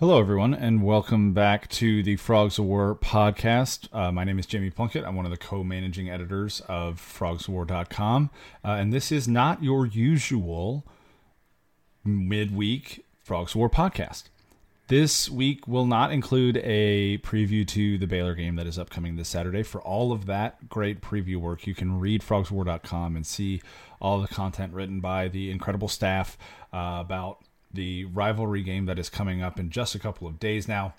Hello, everyone, and welcome back to the Frogs of War podcast. Uh, my name is Jamie Plunkett. I'm one of the co managing editors of frogswar.com. Uh, and this is not your usual midweek Frogs of War podcast. This week will not include a preview to the Baylor game that is upcoming this Saturday. For all of that great preview work, you can read frogswar.com and see all the content written by the incredible staff uh, about the rivalry game that is coming up in just a couple of days now,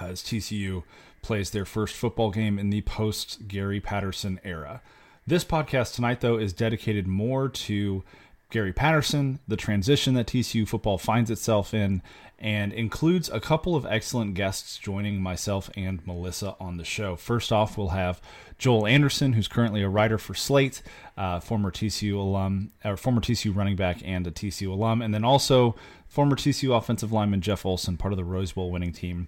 uh, as TCU plays their first football game in the post Gary Patterson era. This podcast tonight, though, is dedicated more to Gary Patterson, the transition that TCU football finds itself in, and includes a couple of excellent guests joining myself and Melissa on the show. First off, we'll have Joel Anderson, who's currently a writer for Slate, uh, former TCU alum, or former TCU running back and a TCU alum, and then also former TCU offensive lineman Jeff Olson, part of the Rose Bowl winning team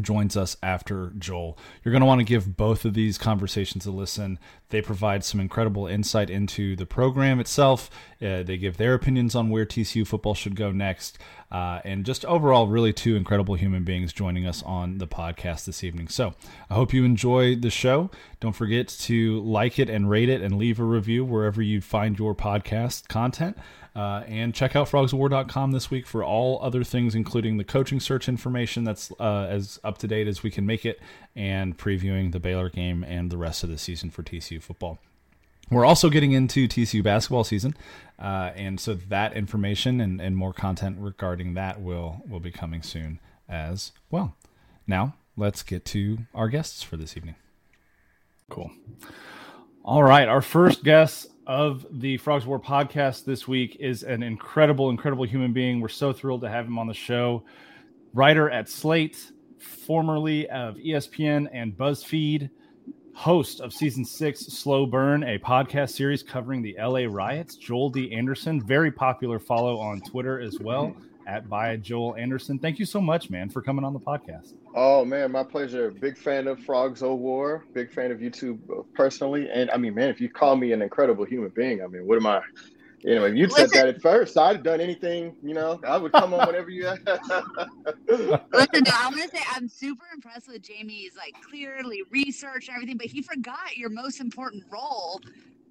joins us after Joel. You're going to want to give both of these conversations a listen. They provide some incredible insight into the program itself. Uh, they give their opinions on where TCU football should go next. Uh, and just overall, really two incredible human beings joining us on the podcast this evening. So I hope you enjoy the show. Don't forget to like it and rate it and leave a review wherever you find your podcast content. Uh, and check out frogswar.com this week for all other things, including the coaching search information that's uh, as up to date as we can make it, and previewing the Baylor game and the rest of the season for TCU football. We're also getting into TCU basketball season, uh, and so that information and, and more content regarding that will will be coming soon as well. Now, let's get to our guests for this evening. Cool. All right, our first guest of the Frogs War podcast this week is an incredible, incredible human being. We're so thrilled to have him on the show. Writer at Slate, formerly of ESPN and BuzzFeed, host of season six, Slow Burn, a podcast series covering the LA riots. Joel D. Anderson, very popular follow on Twitter as well at by Joel Anderson. Thank you so much, man, for coming on the podcast. Oh man, my pleasure. Big fan of Frogs O War. Big fan of YouTube uh, personally. And I mean, man, if you call me an incredible human being, I mean, what am I? You know, if you said that at first, I'd have done anything. You know, I would come on whenever you. Listen, no, I'm gonna say I'm super impressed with Jamie's like clearly research and everything, but he forgot your most important role,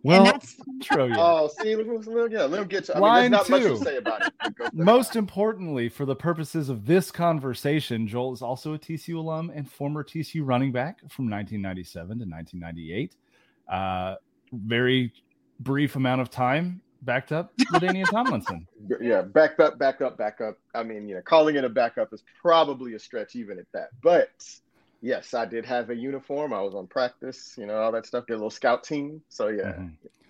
Well, and that's true. yeah. oh, see, let me, let me, yeah, let him get you. I Line mean, there's not two. much to say about it. but go for it. Most importantly, for the purposes of this conversation, Joel is also a TCU alum and former TCU running back from 1997 to 1998. Uh, very brief amount of time backed up Ladainian Tomlinson. yeah, back up, back up, back up. I mean, you know, calling it a backup is probably a stretch even at that. But yes, I did have a uniform. I was on practice, you know, all that stuff. Did a little scout team. So yeah.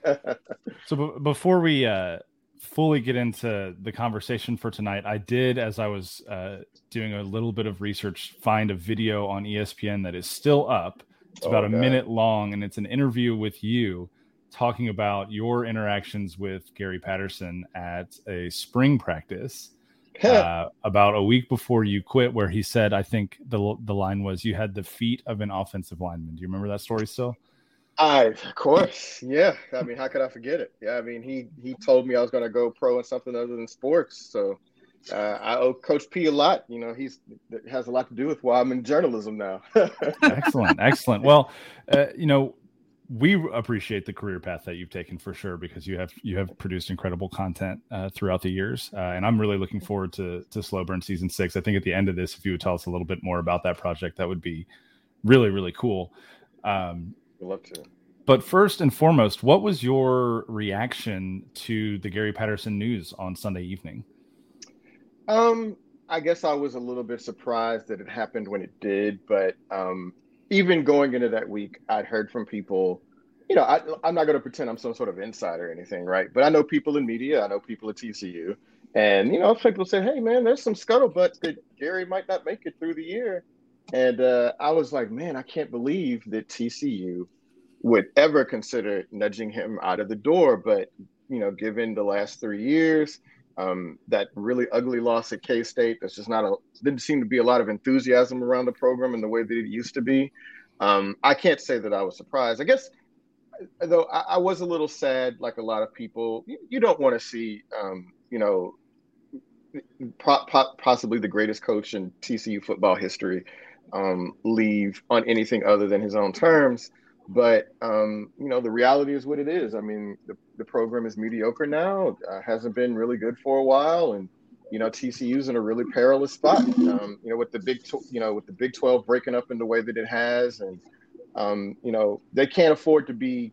Mhm. So b- before we uh, fully get into the conversation for tonight, I did, as I was uh, doing a little bit of research, find a video on ESPN that is still up. It's Oh, about a minute long, and it's an interview with you talking about your interactions with Gary Patterson at a spring practice uh, about a week before you quit, where he said, "I think the the line was you had the feet of an offensive lineman." Do you remember that story still? I, of course, yeah. I mean, how could I forget it? Yeah, I mean, he he told me I was going to go pro in something other than sports. So uh, I owe Coach P a lot. You know, he's has a lot to do with why I'm in journalism now. excellent excellent well uh, you know we appreciate the career path that you've taken for sure because you have you have produced incredible content uh, throughout the years. Uh, and i'm really looking forward to to slow burn season six. I think at the end of this if you would tell us a little bit more about that project that would be really really cool. Um, Would love to. but first and foremost what was your reaction to the gary patterson news on sunday evening? Um, I guess I was a little bit surprised that it happened when it did, but um, even going into that week, I'd heard from people. You know, I, I'm not going to pretend I'm some sort of insider or anything, right? But I know people in media, I know people at TCU, and you know, people say, "Hey, man, there's some scuttlebutt that Gary might not make it through the year," and uh, I was like, "Man, I can't believe that TCU would ever consider nudging him out of the door." But you know, given the last three years, um, that really ugly loss at K State. There's just not a didn't seem to be a lot of enthusiasm around the program in the way that it used to be. Um, I can't say that I was surprised. I guess though I, I was a little sad, like a lot of people. You, you don't want to see, um, you know, possibly the greatest coach in TCU football history um, leave on anything other than his own terms. But um, you know, the reality is what it is. I mean, the, the program is mediocre now. Uh, hasn't been really good for a while, and you know, TCU's in a really perilous spot. Um, you know, with the big, you know, with the Big Twelve breaking up in the way that it has, and um, you know, they can't afford to be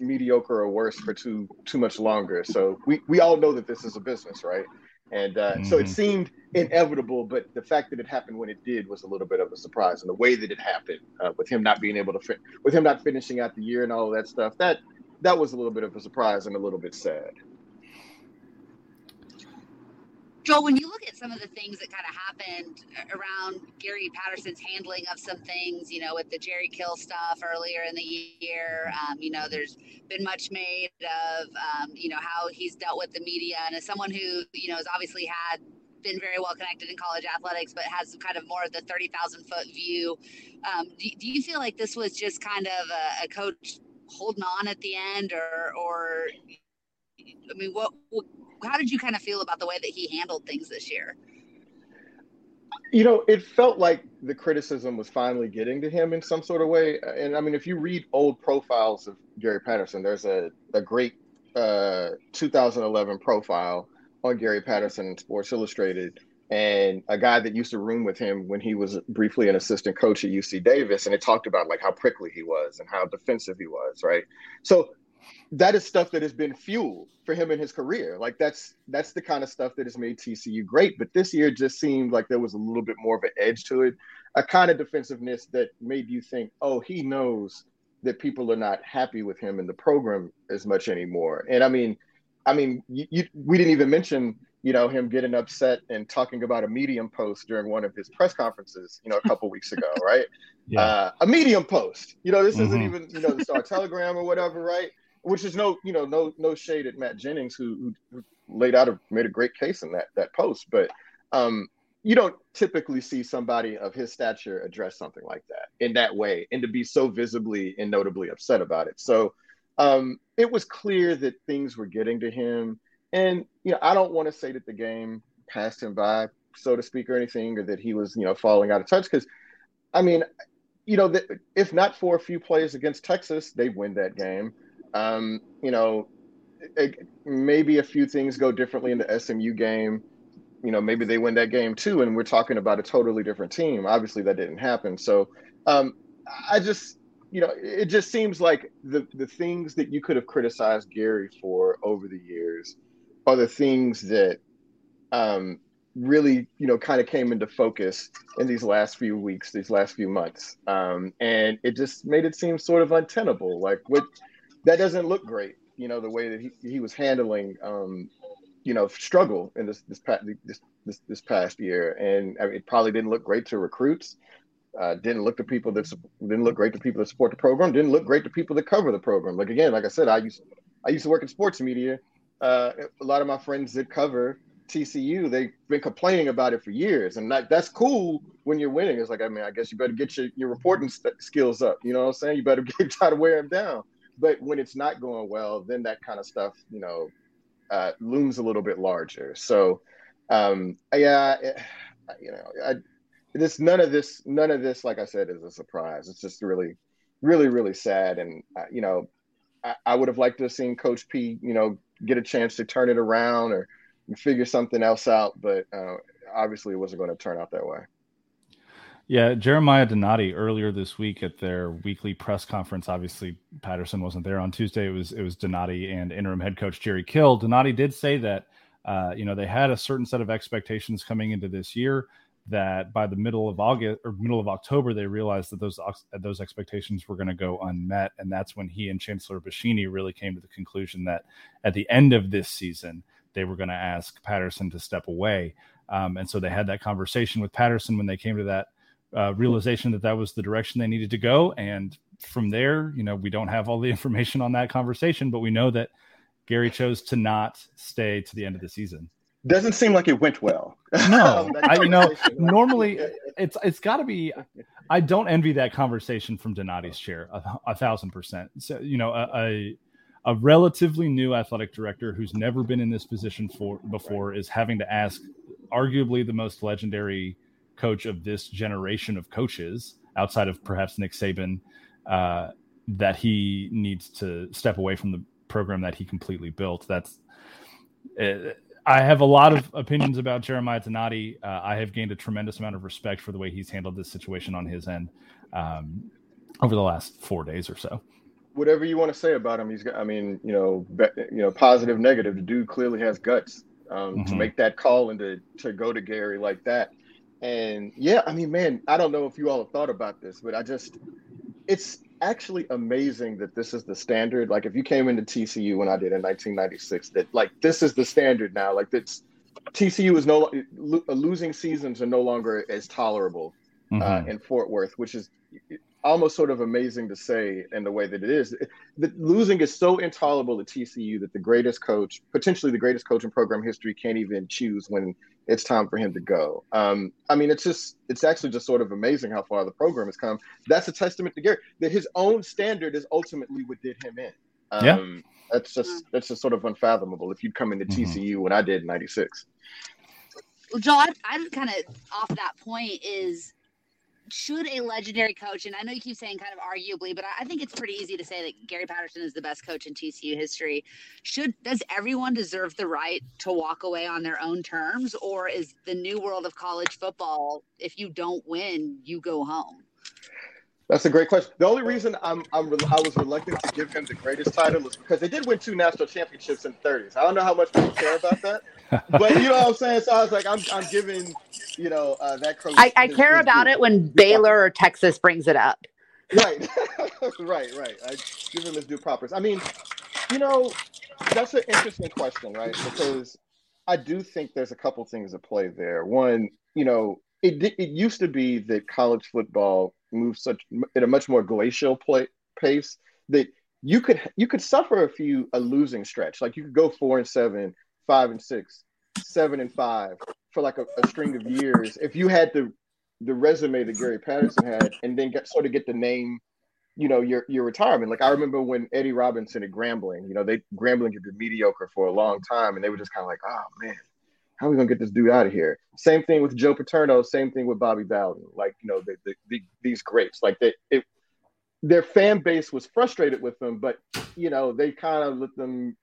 mediocre or worse for too too much longer. So we we all know that this is a business, right? And uh, mm-hmm. so it mm-hmm. seemed inevitable, but the fact that it happened when it did was a little bit of a surprise. And the way that it happened, uh, with him not being able to fit, with him not finishing out the year and all of that stuff, that that was a little bit of a surprise and a little bit sad. Joel, when you look at some of the things that kind of happened around Gary Patterson's handling of some things, you know, with the Jerry Kill stuff earlier in the year, um, you know, there's been much made of, um, you know, how he's dealt with the media. And as someone who, you know, has obviously had been very well connected in college athletics, but has kind of more of the 30,000 foot view, um, do, do, you feel like this was just kind of a, a coach holding on at the end or, or, I mean, what, how did you kind of feel about the way that he handled things this year? You know, it felt like the criticism was finally getting to him in some sort of way. And I mean, if you read old profiles of Gary Patterson, there's a, a great uh, 2011 profile on Gary Patterson in Sports Illustrated and a guy that used to room with him when he was briefly an assistant coach at UC Davis. And it talked about like how prickly he was and how defensive he was, right? So that is stuff that has been fuel for him in his career. Like that's that's the kind of stuff that has made TCU great. But this year just seemed like there was a little bit more of an edge to it, a kind of defensiveness that made you think, oh, he knows that people are not happy with him in the program as much anymore. And I mean, I mean, you, you, we didn't even mention you know him getting upset and talking about a medium post during one of his press conferences you know a couple weeks ago right yeah. uh, a medium post you know this mm-hmm. isn't even you know the star telegram or whatever right which is no, you know, no no shade at Matt Jennings, who, who laid out a made a great case in that that post, but um, you don't typically see somebody of his stature address something like that in that way, and to be so visibly and notably upset about it. So um, it was clear that things were getting to him, and you know, I don't want to say that the game passed him by, so to speak, or anything, or that he was you know falling out of touch, because I mean. You know, if not for a few plays against Texas, they win that game. Um, you know, it, maybe a few things go differently in the SMU game. You know, maybe they win that game too, and we're talking about a totally different team. Obviously, that didn't happen. So, um, I just, you know, it just seems like the the things that you could have criticized Gary for over the years are the things that um, really, you know, kind of came into focus in these last few weeks, these last few months, um, and it just made it seem sort of untenable. Like what that doesn't look great. You know, the way that he, he was handling, um, you know, struggle in this this past this this, this past year, and I mean, it probably didn't look great to recruits. Uh, didn't look to people that didn't look great to people that support the program. Didn't look great to people that cover the program. Like again, like I said, I used I used to work in sports media. Uh, a lot of my friends that cover TCU, they've been complaining about it for years, and that, that's cool when you're winning. It's like, I mean, I guess you better get your, your reporting st- skills up. You know what I'm saying? You better get, try to wear them down. But when it's not going well, then that kind of stuff, you know, uh, looms a little bit larger. So, um, yeah, it, you know, I, this none of this, none of this, like I said, is a surprise. It's just really, really, really sad. And uh, you know, I, I would have liked to have seen Coach P, you know, get a chance to turn it around or figure something else out. But uh, obviously, it wasn't going to turn out that way. Yeah, Jeremiah Donati earlier this week at their weekly press conference. Obviously, Patterson wasn't there on Tuesday. It was it was Donati and interim head coach Jerry Kill. Donati did say that uh, you know they had a certain set of expectations coming into this year. That by the middle of August or middle of October, they realized that those those expectations were going to go unmet, and that's when he and Chancellor Boschini really came to the conclusion that at the end of this season, they were going to ask Patterson to step away. Um, and so they had that conversation with Patterson when they came to that uh, realization that that was the direction they needed to go. And from there, you know, we don't have all the information on that conversation, but we know that Gary chose to not stay to the end of the season. Doesn't seem like it went well. No, I, you know, normally it's it's got to be. I don't envy that conversation from Donati's chair a, a thousand percent. So you know, a, a, a relatively new athletic director who's never been in this position for before right. is having to ask arguably the most legendary coach of this generation of coaches, outside of perhaps Nick Saban, uh, that he needs to step away from the program that he completely built. That's uh, I have a lot of opinions about Jeremiah Donati. Uh, I have gained a tremendous amount of respect for the way he's handled this situation on his end um, over the last four days or so. Whatever you want to say about him, he's got. I mean, you know, be, you know, positive, negative. The dude clearly has guts um, mm-hmm. to make that call and to to go to Gary like that. And yeah, I mean, man, I don't know if you all have thought about this, but I just, it's actually amazing that this is the standard. Like if you came into TCU when I did in 1996, that like this is the standard now. Like that's TCU is no losing seasons are no longer as tolerable uh, mm-hmm. uh, in Fort Worth, which is almost sort of amazing to say in the way that it is. The, losing is so intolerable at TCU that the greatest coach, potentially the greatest coach in program history, can't even choose when it's time for him to go. Um, I mean, it's just, it's actually just sort of amazing how far the program has come. That's a testament to Gary that his own standard is ultimately what did him in. Um, yeah. That's just, that's just sort of unfathomable if you'd come into mm-hmm. TCU when I did in 96. Well, Joel, I, I kind of off that point is should a legendary coach, and I know you keep saying kind of arguably, but I think it's pretty easy to say that Gary Patterson is the best coach in TCU history. Should does everyone deserve the right to walk away on their own terms, or is the new world of college football if you don't win, you go home? That's a great question. The only reason I'm, I'm I was reluctant to give him the greatest title is because they did win two national championships in the 30s. I don't know how much people care about that, but you know what I'm saying. So I was like, I'm, I'm giving you know uh, that coach. I, I care his about it when Baylor or Texas brings it up. Right, right, right. I give him his due proper. I mean, you know, that's an interesting question, right? Because I do think there's a couple things at play there. One, you know, it it used to be that college football moved such at a much more glacial play, pace that you could you could suffer a few a losing stretch. Like you could go four and seven, five and six, seven and five for like a, a string of years if you had the the resume that Gary Patterson had, and then get sort of get the name, you know, your your retirement. Like I remember when Eddie Robinson at Grambling, you know, they Grambling had been mediocre for a long time, and they were just kind of like, oh man, how are we gonna get this dude out of here? Same thing with Joe Paterno. Same thing with Bobby Bowden. Like you know, the, the, the, these greats. Like they, it, their fan base was frustrated with them, but you know, they kind of let them.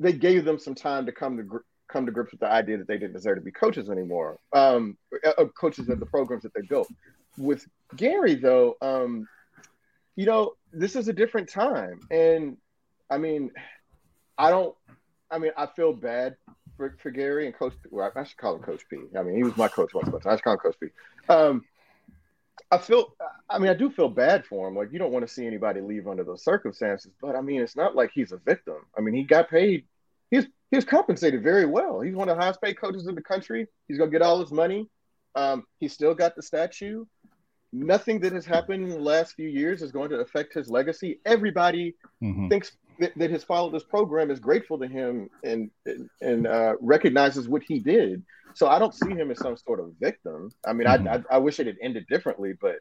They gave them some time to come to gr- come to grips with the idea that they didn't deserve to be coaches anymore. Um, uh, coaches of the programs that they built. With Gary, though, um, you know, this is a different time, and I mean, I don't. I mean, I feel bad for, for Gary and Coach. Well, I should call him Coach P. I mean, he was my coach once upon I should call him Coach P. Um, I feel. I mean, I do feel bad for him. Like you don't want to see anybody leave under those circumstances. But I mean, it's not like he's a victim. I mean, he got paid. He's he was compensated very well. He's one of the highest paid coaches in the country. He's gonna get all his money. Um, he still got the statue. Nothing that has happened in the last few years is going to affect his legacy. Everybody mm-hmm. thinks that, that has followed this program is grateful to him and and uh, recognizes what he did. So I don't see him as some sort of victim. I mean, mm-hmm. I, I, I wish it had ended differently, but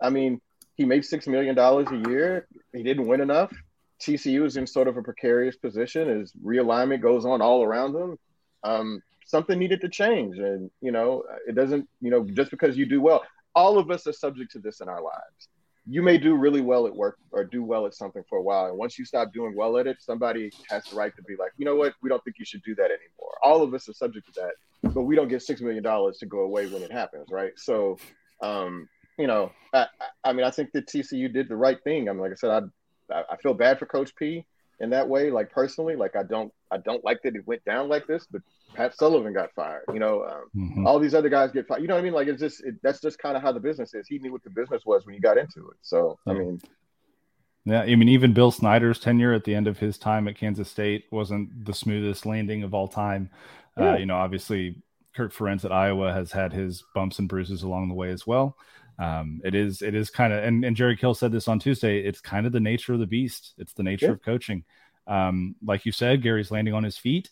I mean, he made six million dollars a year. He didn't win enough. TCU is in sort of a precarious position as realignment goes on all around them. Um, something needed to change, and you know, it doesn't. You know, just because you do well, all of us are subject to this in our lives you may do really well at work or do well at something for a while. And once you stop doing well at it, somebody has the right to be like, you know what, we don't think you should do that anymore. All of us are subject to that, but we don't get $6 million to go away when it happens, right? So, um, you know, I, I mean, I think that TCU did the right thing. I mean, like I said, I, I feel bad for Coach P in that way, like personally, like I don't, I don't like that it went down like this, but Pat Sullivan got fired. You know, um, mm-hmm. all these other guys get fired. You know what I mean? Like it's just it, that's just kind of how the business is. He knew what the business was when he got into it. So I mean, yeah, I mean even Bill Snyder's tenure at the end of his time at Kansas State wasn't the smoothest landing of all time. Uh, yeah. Uh, you know, obviously Kirk Ferentz at Iowa has had his bumps and bruises along the way as well. Um, it is it is kind of and, and Jerry Kill said this on Tuesday. It's kind of the nature of the beast. It's the nature yeah. of coaching. Um, like you said, Gary's landing on his feet.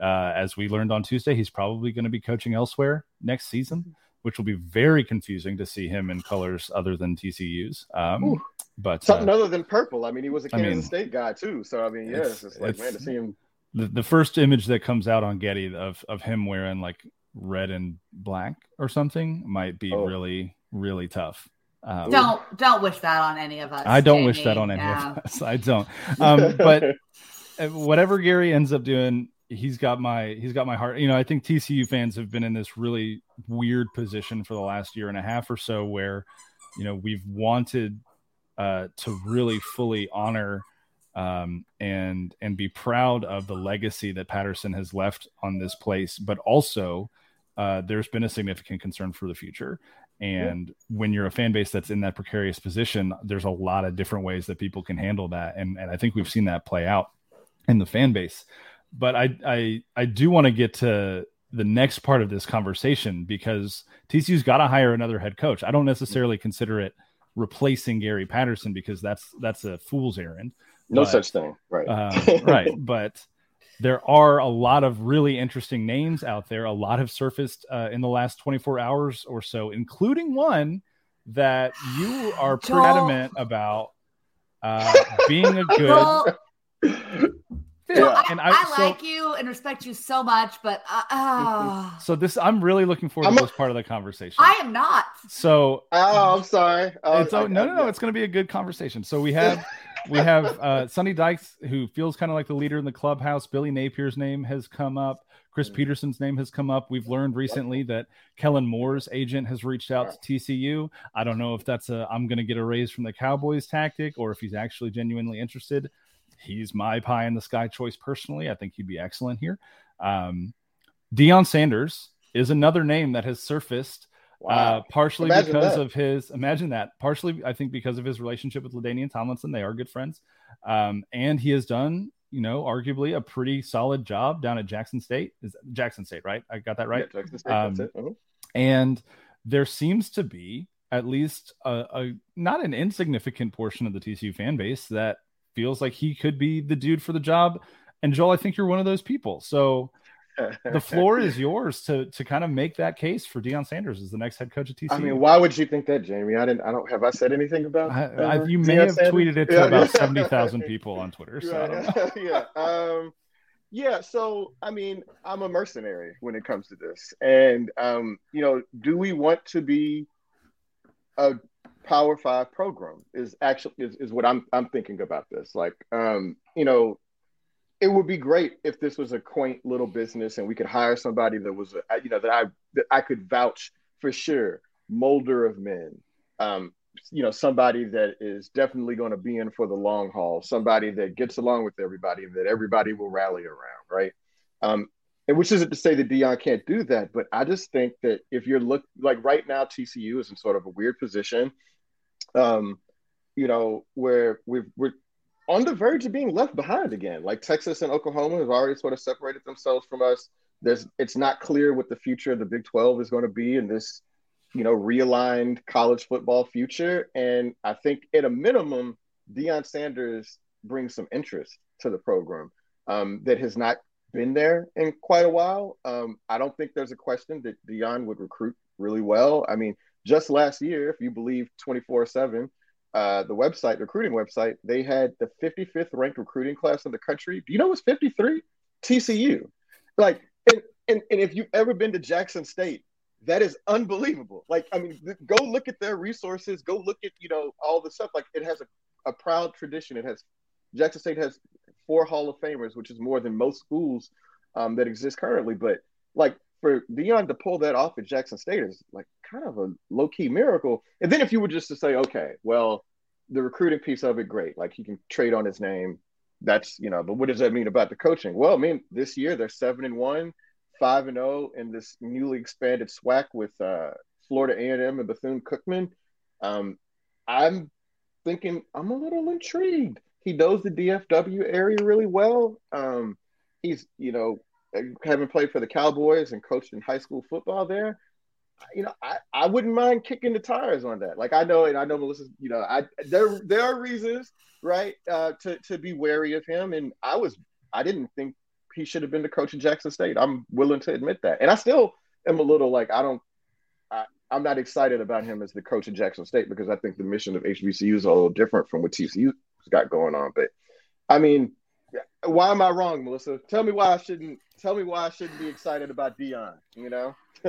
Uh, as we learned on Tuesday, he's probably going to be coaching elsewhere next season, which will be very confusing to see him in colors other than TCU's. Um, but something uh, other than purple. I mean, he was a Kansas I mean, State guy too, so I mean, yeah, it's, it's, it's like man to see him. The, the first image that comes out on Getty of of him wearing like red and black or something might be Oh. really really tough. Um, Don't don't wish that on any of us. I don't wish that on any of us. I don't. Um, but uh, whatever Gary ends up doing, he's got my he's got my heart. You know, I think TCU fans have been in this really weird position for the last year and a half or so, where you know we've wanted uh, to really fully honor um, and and be proud of the legacy that Patterson has left on this place, but also uh, there's been a significant concern for the future. And when you're a fan base that's in that precarious position, there's a lot of different ways that people can handle that, and and I think we've seen that play out in the fan base. But I I I do want to get to the next part of this conversation because TCU's got to hire another head coach. I don't necessarily consider it replacing Gary Patterson because that's that's a fool's errand. no but- such thing, right? um, right but there are a lot of really interesting names out there a lot have surfaced uh, in the last 24 hours or so including one that you are Joel. adamant about uh, being a good Joel, fit. Joel, I, and I, I, so, like you and respect you so much, but uh, uh, so this i'm really looking forward I'm to a- this part of the conversation I am not. so oh, I'm sorry. Oh, it's oh, I- no, no, no. It's going to be a good conversation. So we have we have uh, Sonny Dykes, who feels kind of like the leader in the clubhouse. Billy Napier's name has come up. Chris Mhm. Petersen's name has come up. We've learned recently that Kellen Moore's agent has reached out to TCU. I don't know if that's a I'm going to get a raise from the Cowboys tactic or if he's actually genuinely interested. He's my pie in the sky choice personally. I think he'd be excellent here. Um, Deion Sanders is another name that has surfaced uh, Wow. partially Imagine because that. of his imagine that partially i think because of his relationship with Ladainian tomlinson they are good friends um, and he has done you know arguably a pretty solid job down at jackson state is jackson state right i got that right Yeah, Jackson State, that's Um, it. Mhm. and there seems to be at least a, a not an insignificant portion of the tcu fan base that feels like he could be the dude for the job and joel i think you're one of those people so the floor is yours to to kind of make that case for Deion Sanders as the next head coach of TCU. I mean, why would you think that, Jamie? I didn't. I don't. Have I said anything about? I, I, you may Deion have Sanders? tweeted it to Yeah, about seventy thousand people on Twitter. So I don't know. Right. yeah. Um, yeah. So, I mean, I'm a mercenary when it comes to this, and um, you know, do we want to be a Power Five program? Is actually is, is what I'm I'm thinking about this. Like, um, you know, it would be great if this was a quaint little business and we could hire somebody that was, a, you know, that I that I could vouch for sure, molder of men. Um, you know, somebody that is definitely going to be in for the long haul, somebody that gets along with everybody, that everybody will rally around, right? Um, and which isn't to say that Deion can't do that, but I just think that if you're look like right now, TCU is in sort of a weird position, um, you know, where we've, we're on the verge of being left behind again. Like Texas and Oklahoma have already sort of separated themselves from us. There's, it's not clear what the future of the Big 12 is going to be in this you know, realigned college football future. And I think at a minimum, Deion Sanders brings some interest to the program um, that has not been there in quite a while. Um, I don't think there's a question that Deion would recruit really well. I mean, just last year, if you believe 24 7, uh, the website, recruiting website, they had the 55th ranked recruiting class in the country. Do you know what's 53? TCU. Like, and, and, and if you've ever been to Jackson State, that is unbelievable. Like, I mean, th- go look at their resources. Go look at you know all the stuff. Like, it has a, a proud tradition. It has Jackson State has four Hall of Famers, which is more than most schools um, that exist currently. But like for Deion to pull that off at Jackson State is like kind of a low key miracle. And then if you were just to say, okay, well, the recruiting piece of it, great. Like he can trade on his name. That's you know, but what does that mean about the coaching? Well, I mean, this year they're seven and one five and zero in this newly expanded SWAC with uh, Florida A and M and Bethune Cookman. Um, I'm thinking I'm a little intrigued. He knows the DFW area really well. Um, he's you know having played for the Cowboys and coached in high school football there. You know, I, I wouldn't mind kicking the tires on that. Like I know, and I know Melissa, You know, I there there are reasons, right, uh, to to be wary of him. And I was I didn't think he should have been the coach of Jackson State. I'm willing to admit that. And I still am a little like, I don't, I, I'm not excited about him as the coach of Jackson State because I think the mission of HBCU is a little different from what TCU's got going on. But I mean, why am I wrong, Melissa? Tell me why I shouldn't tell me why I shouldn't be excited about Deion. You know.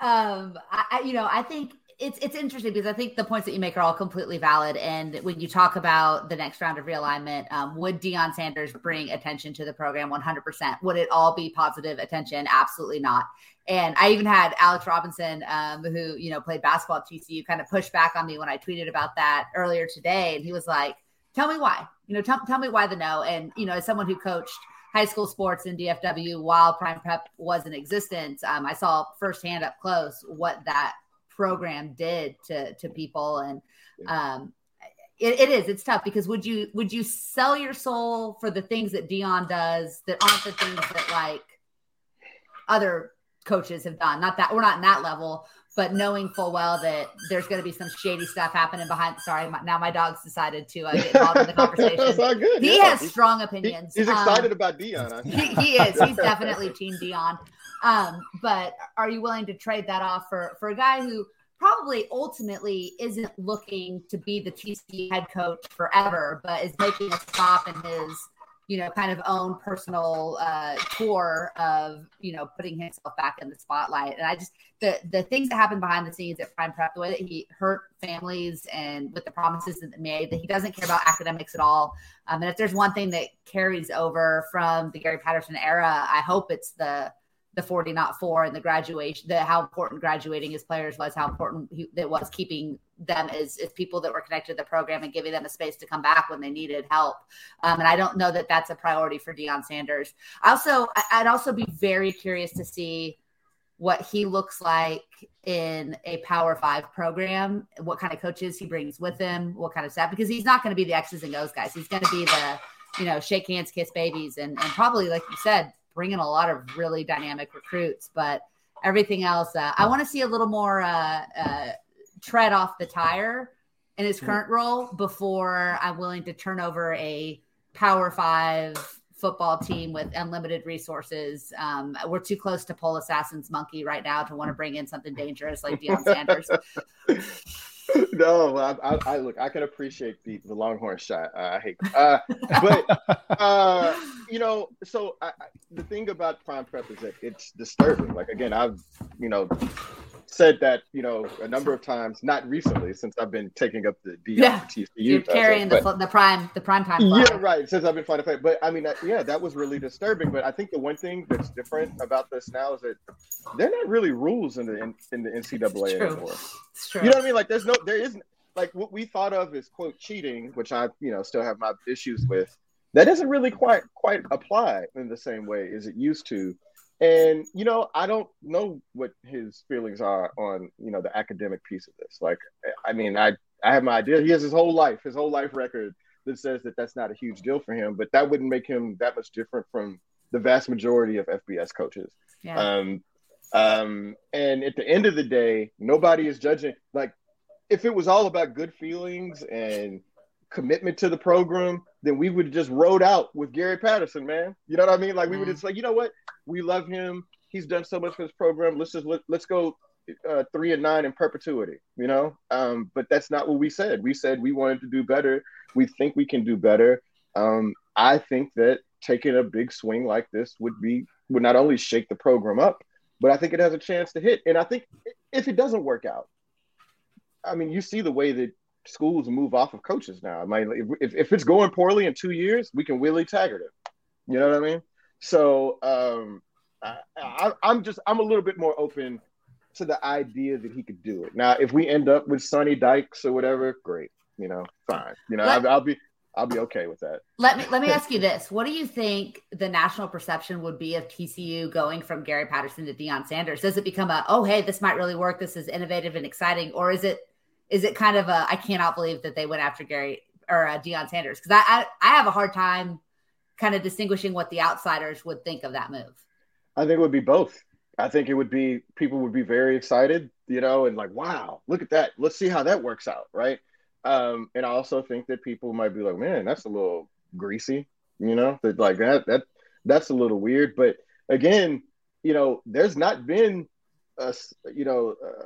um, I, you know, I think it's it's interesting because I think the points that you make are all completely valid. And when you talk about the next round of realignment, um, would Deion Sanders bring attention to the program 100%? Would it all be positive attention? Absolutely not. And I even had Alex Robinson, um, who you know played basketball at TCU, kind of push back on me when I tweeted about that earlier today, and he was like, "Tell me why. You know, tell, tell me why the no." And you know, as someone who coached high school sports in DFW while Prime Prep was in existence, um, I saw firsthand up close what that program did to to people. And um it, it is it's tough because would you would you sell your soul for the things that Deion does that aren't the things that like other coaches have done? Not that we're not in that level but knowing full well that there's going to be some shady stuff happening behind sorry my, now my dog's decided to uh, get involved in the conversation he yeah. has strong opinions he, he's excited um, about Deion. he, he is he's definitely team Deion. um, but are you willing to trade that off for for a guy who probably ultimately isn't looking to be the TC head coach forever, but is making a stop in his you know kind of own personal uh, tour of you know putting himself back in the spotlight. And I just the the things that happen behind the scenes at Prime Prep, the way that he hurt families and with the promises that made, that he doesn't care about academics at all. Um, and if there's one thing that carries over from the Gary Patterson era, I hope it's the the 40 not four and the graduation the how important graduating his players was how important he, it was keeping them as, as people that were connected to the program and giving them a space to come back when they needed help. Um, and i don't know that that's a priority for Deion sanders. Also i'd also be very curious to see what he looks like in a power five program what kind of coaches he brings with him what kind of staff because he's not going to be the x's and o's guys. He's going to be the you know shake hands kiss babies and, and probably like you said bringing a lot of really dynamic recruits, but everything else, uh, I want to see a little more uh, uh, tread off the tire in his current role before I'm willing to turn over a Power Five football team with unlimited resources. Um, we're too close to Pole Assassin's monkey right now to want to bring in something dangerous like Deion Sanders. no, I, I, I, look. I can appreciate the, the Longhorn shot. Uh, I hate, uh, but uh, you know. So I, the thing about prime prep is that it's disturbing. Like again, I've you know said that you know a number of times, not recently, since I've been taking up the D yeah. TCU. You're carrying the, the prime the prime time. Yeah, right. Since I've been flying to play, but I mean, yeah, that was really disturbing. But I think the one thing that's different about this now is that they're not really rules in the in, in the NCAA anymore. It's true. You know what I mean? Like, there's no, there isn't like what we thought of as quote cheating, which I you know still have my issues with. That doesn't really quite quite apply in the same way as it used to and you know, I don't know what his feelings are on you know the academic piece of this. Like, I mean, I I have my idea. He has his whole life, his whole life record that says that that's not a huge deal for him. But that wouldn't make him that much different from the vast majority of FBS coaches. Yeah. Um, um, and at the end of the day, nobody is judging. Like, if it was all about good feelings and commitment to the program, then we would just rode out with Gary Patterson, man. You know what I mean? Like we would mm. just like, you know what? We love him. He's done so much for this program. Let's just let, let's go uh, three and nine in perpetuity. You know, um, but that's not what we said. We said we wanted to do better. We think we can do better. Um, I think that taking a big swing like this would be would not only shake the program up, but I think it has a chance to hit. And I think if it doesn't work out, I mean, you see the way that schools move off of coaches now. I mean, if, if it's going poorly in two years, we can Willie Taggart it. You know what I mean? So um, I, am just I'm a little bit more open to the idea that he could do it. Now, if we end up with Sonny Dykes or whatever, great. You know, fine. You know, I'll, I'll be I'll be okay with that. Let me let me ask you this: What do you think the national perception would be of TCU going from Gary Patterson to Deion Sanders? Does it become a oh hey this might really work, this is innovative and exciting, or is it is it kind of a I cannot believe that they went after Gary or uh, Deion Sanders because I, I I have a hard time kind of distinguishing what the outsiders would think of that move. I think it would be both. I think it would be people would be very excited, you know, and like, wow, look at that. Let's see how that works out, right? Um, and I also think that people might be like, man, that's a little greasy, you know, that like that that that's a little weird. But again, you know, there's not been a you know uh,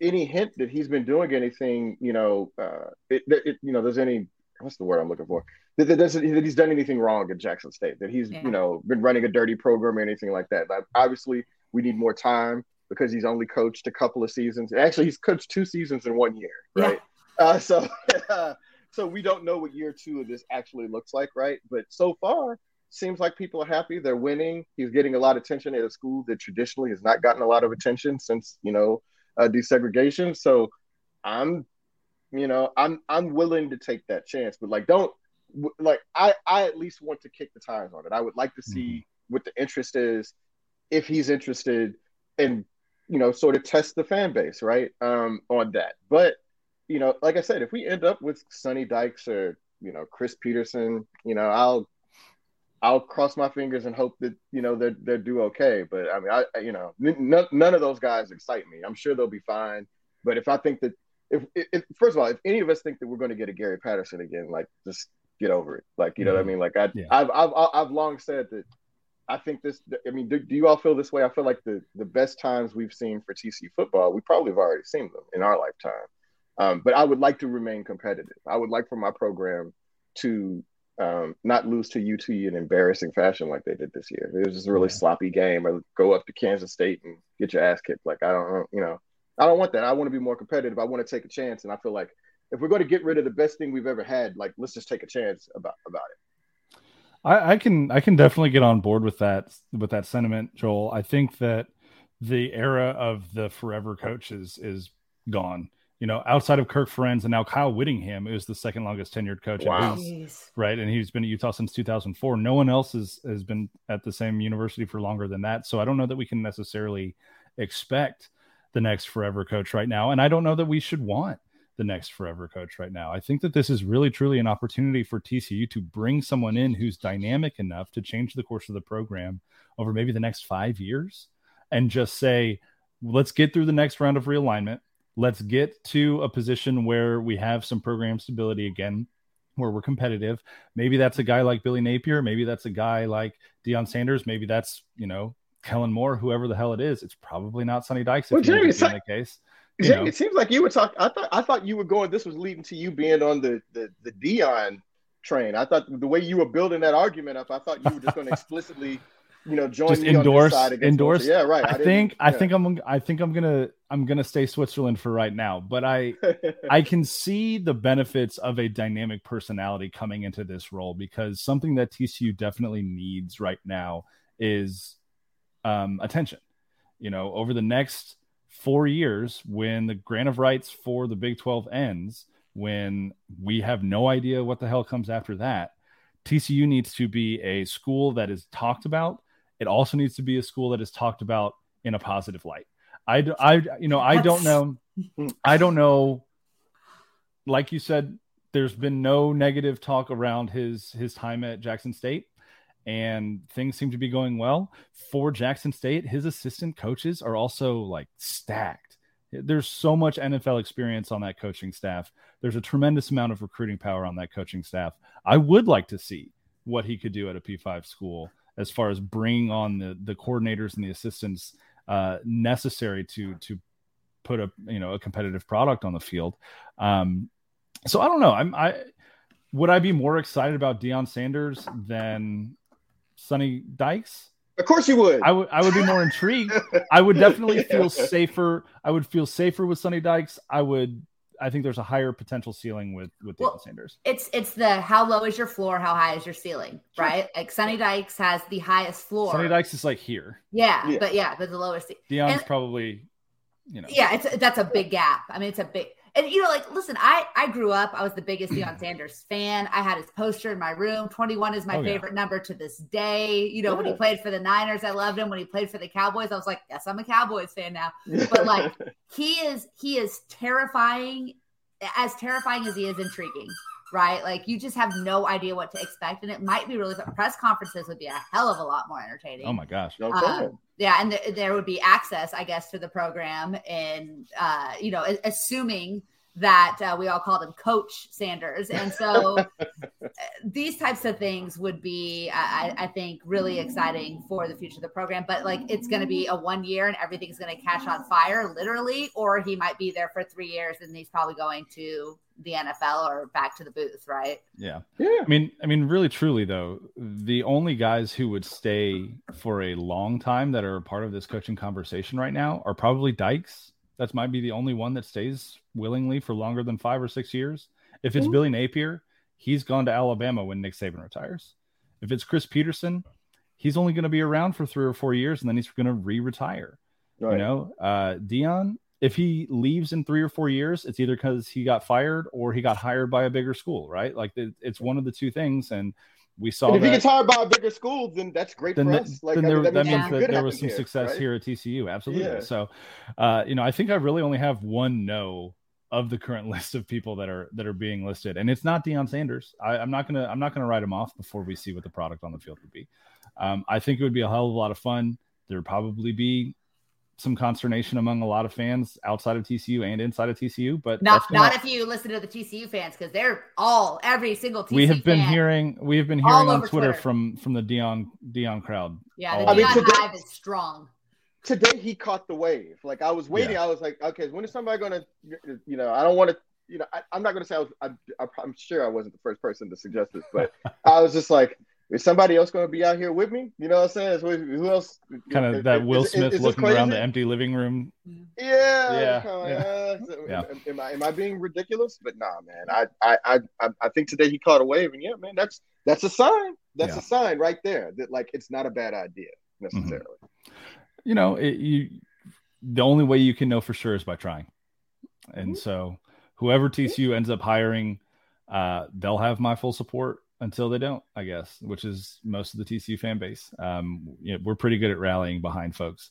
any hint that he's been doing anything, you know, uh, it, it, you know, there's any what's the word I'm looking for? that, that, doesn't, that he's done anything wrong at Jackson State, that he's, Yeah. you know, been running a dirty program or anything like that. But obviously, we need more time because he's only coached a couple of seasons. Actually, he's coached two seasons in one year, Yeah. right? Uh, so, so we don't know what year two of this actually looks like, right? But so far, seems like people are happy. They're winning. He's getting a lot of attention at a school that traditionally has not gotten a lot of attention since you know uh, desegregation. So I'm, you know, I'm I'm willing to take that chance, but like don't like I I at least want to kick the tires on it. I would like to see what the interest is, if he's interested, and you know, sort of test the fan base, right? Um, on that. But you know, like I said, if we end up with Sonny Dykes or you know Chris Petersen, you know, I'll I'll cross my fingers and hope that you know they're they do okay. But I mean, I I- you know n- none, none of those guys excite me. I'm sure they'll be fine. But if I think that if, if first of all, if any of us think that we're going to get a Gary Patterson again, like just get over it. Like you know what I mean? Like I Yeah. I've, I've I've long said that. I think this. I mean, do, do you all feel this way? I feel like the the best times we've seen for TC football, we probably have already seen them in our lifetime. Um, but I would like to remain competitive. I would like for my program to um, not lose to UT in embarrassing fashion like they did this year. It was just a really Yeah. sloppy game, or go up to Kansas State and get your ass kicked. Like I don't, you know, I don't want that. I want to be more competitive. I want to take a chance, and I feel like if we're going to get rid of the best thing we've ever had, like let's just take a chance about about it. I, I can I can definitely get on board with that with that sentiment, Joel. I think that the era of the forever coaches is gone. You know, outside of Kirk Ferentz and now Kyle Whittingham is the second longest tenured coach. Wow. his- right? And he's been at Utah since 2004. No one else has has been at the same university for longer than that. So I don't know that we can necessarily expect the next forever coach right now, and I don't know that we should want the next forever coach right now. I think that this is really truly an opportunity for TCU to bring someone in who's dynamic enough to change the course of the program over maybe the next 5 years and just say let's get through the next round of realignment. Let's get to a position where we have some program stability again where we're competitive. Maybe that's a guy like Billy Napier. Maybe that's a guy like Deion Sanders. Maybe that's, you know, Kellen Moore, whoever the hell it is. It's probably not Sonny Dykes Well, ends Jamie, the case. Know. it seems like you were talking. I thought I thought you were going. This was leading to you being on the the the Deion train. I thought the way you were building that argument up, I thought you were just going to explicitly, you know, join Just me on endorse- this side endorse. Yeah, right. I didn't- think I think I'm I think I'm gonna I'm gonna stay Switzerland for right now. But I I can see the benefits of a dynamic personality coming into this role because something that TCU definitely needs right now is um, attention. You know, over the next four years, when the grant of rights for the Big 12 ends, when we have no idea what the hell comes after that, TCU needs to be a school that is talked about. It also needs to be a school that is talked about in a positive light. I, I you know, I don't know. I don't know. Like you said, there's been no negative talk around his his time at Jackson State, and things seem to be going well for Jackson State. His assistant coaches are also like stacked. There's so much NFL experience on that coaching staff. There's a tremendous amount of recruiting power on that coaching staff. I would like to see what he could do at a P5 school as far as bringing on the the coordinators and the assistants uh, necessary to to put a you know a competitive product on the field. Um, so I don't know. I'm I would I be more excited about Deion Sanders than Sonny Dykes? of course you would. I would I would be more intrigued. I would definitely feel safer. I would feel safer with Sonny Dykes. I would. I think there's a higher potential ceiling with with Deion Well, Sanders. It's it's the how low is your floor, how high is your ceiling, Sure. right? Like Sonny Dykes has the highest floor. Sonny Dykes is like here. Yeah, Yeah. but yeah, but the lowest. Deion's And- probably, you know. Yeah, it's that's a big gap. I mean, it's a big and you know, like listen, I I grew up, I was the biggest Deion Sanders fan. I had his poster in my room. 21 is my Oh, yeah. favorite number to this day. You know, when he played for the Niners, I loved him. When he played for the Cowboys, I was like, yes, I'm a Cowboys fan now. but, like, He is he is terrifying, as terrifying as he is intriguing. Right, like you just have no idea what to expect, and it might be really fun. Press conferences would be a hell of a lot more entertaining. Oh my gosh. no Um, problem. Yeah, and th- there would be access, I guess, to the program, and uh, you know, a- assuming that uh, we all called him Coach Sanders, and so these types of things would be, I, I think, really exciting for the future of the program. But like, it's going to be a one year and everything's going to catch on fire, literally, or he might be there for three years and he's probably going to the NFL or back to the booth, right? Yeah. Yeah. I mean, I mean, really, truly, though, the only guys who would stay for a long time that are a part of this coaching conversation right now are probably Dykes. That might be the only one that stays willingly for longer than five or six years. If it's Mhm. Billy Napier, he's gone to Alabama when Nick Saban retires. If it's Chris Petersen, he's only going to be around for three or four years and then he's going to re-retire. Right. You know, uh, Deion, if he leaves in three or four years, it's either because he got fired or he got hired by a bigger school, right? Like it- it's one of the two things. And we saw and if he that. gets hired by a bigger school, then that's great then, for that, us. Like then I there, mean, that means means something that there was some success right? here at TCU. Absolutely. Yeah. So, uh, you know, I think I really only have one no of the current list of people that are that are being listed, and it's not Deion Sanders. I, I'm not gonna I'm not gonna write him off before we see what the product on the field would be. Um, I think it would be a hell of a lot of fun. There would probably be some consternation among a lot of fans outside of TCU and inside of TCU, but Not not if you listen to the TCU fans because they're all every single TCU we have been fan. hearing we have been hearing on Twitter, Twitter. from from the Deion Deion crowd. Yeah, all the I mean, Deion today- Hive is strong. today he caught the wave. Like I was waiting. I was like, okay, when is somebody going to, you know, I don't want to, you know, I, I'm not going to say I was, I, I, I'm sure I wasn't the first person to suggest this, but I was just like, is somebody else going to be out here with me? You know what I'm saying? Who, who else? Kind of that Will is- Smith is this looking around the empty living room. Yeah, Yeah, kinda like, yeah. uh, so Yeah. Am, am I am I being ridiculous? But nah, man. I I I I- I think today he caught a wave, and yeah, man, that's that's a sign. That's Yeah. a sign right there that like it's not a bad idea necessarily. you know, it, you the only way you can know for sure is by trying. And Mhm. so, whoever TCU ends up hiring, uh, they'll have my full support until they don't, I guess, which is most of the TCU fan base. Um, you know, we're pretty good at rallying behind folks.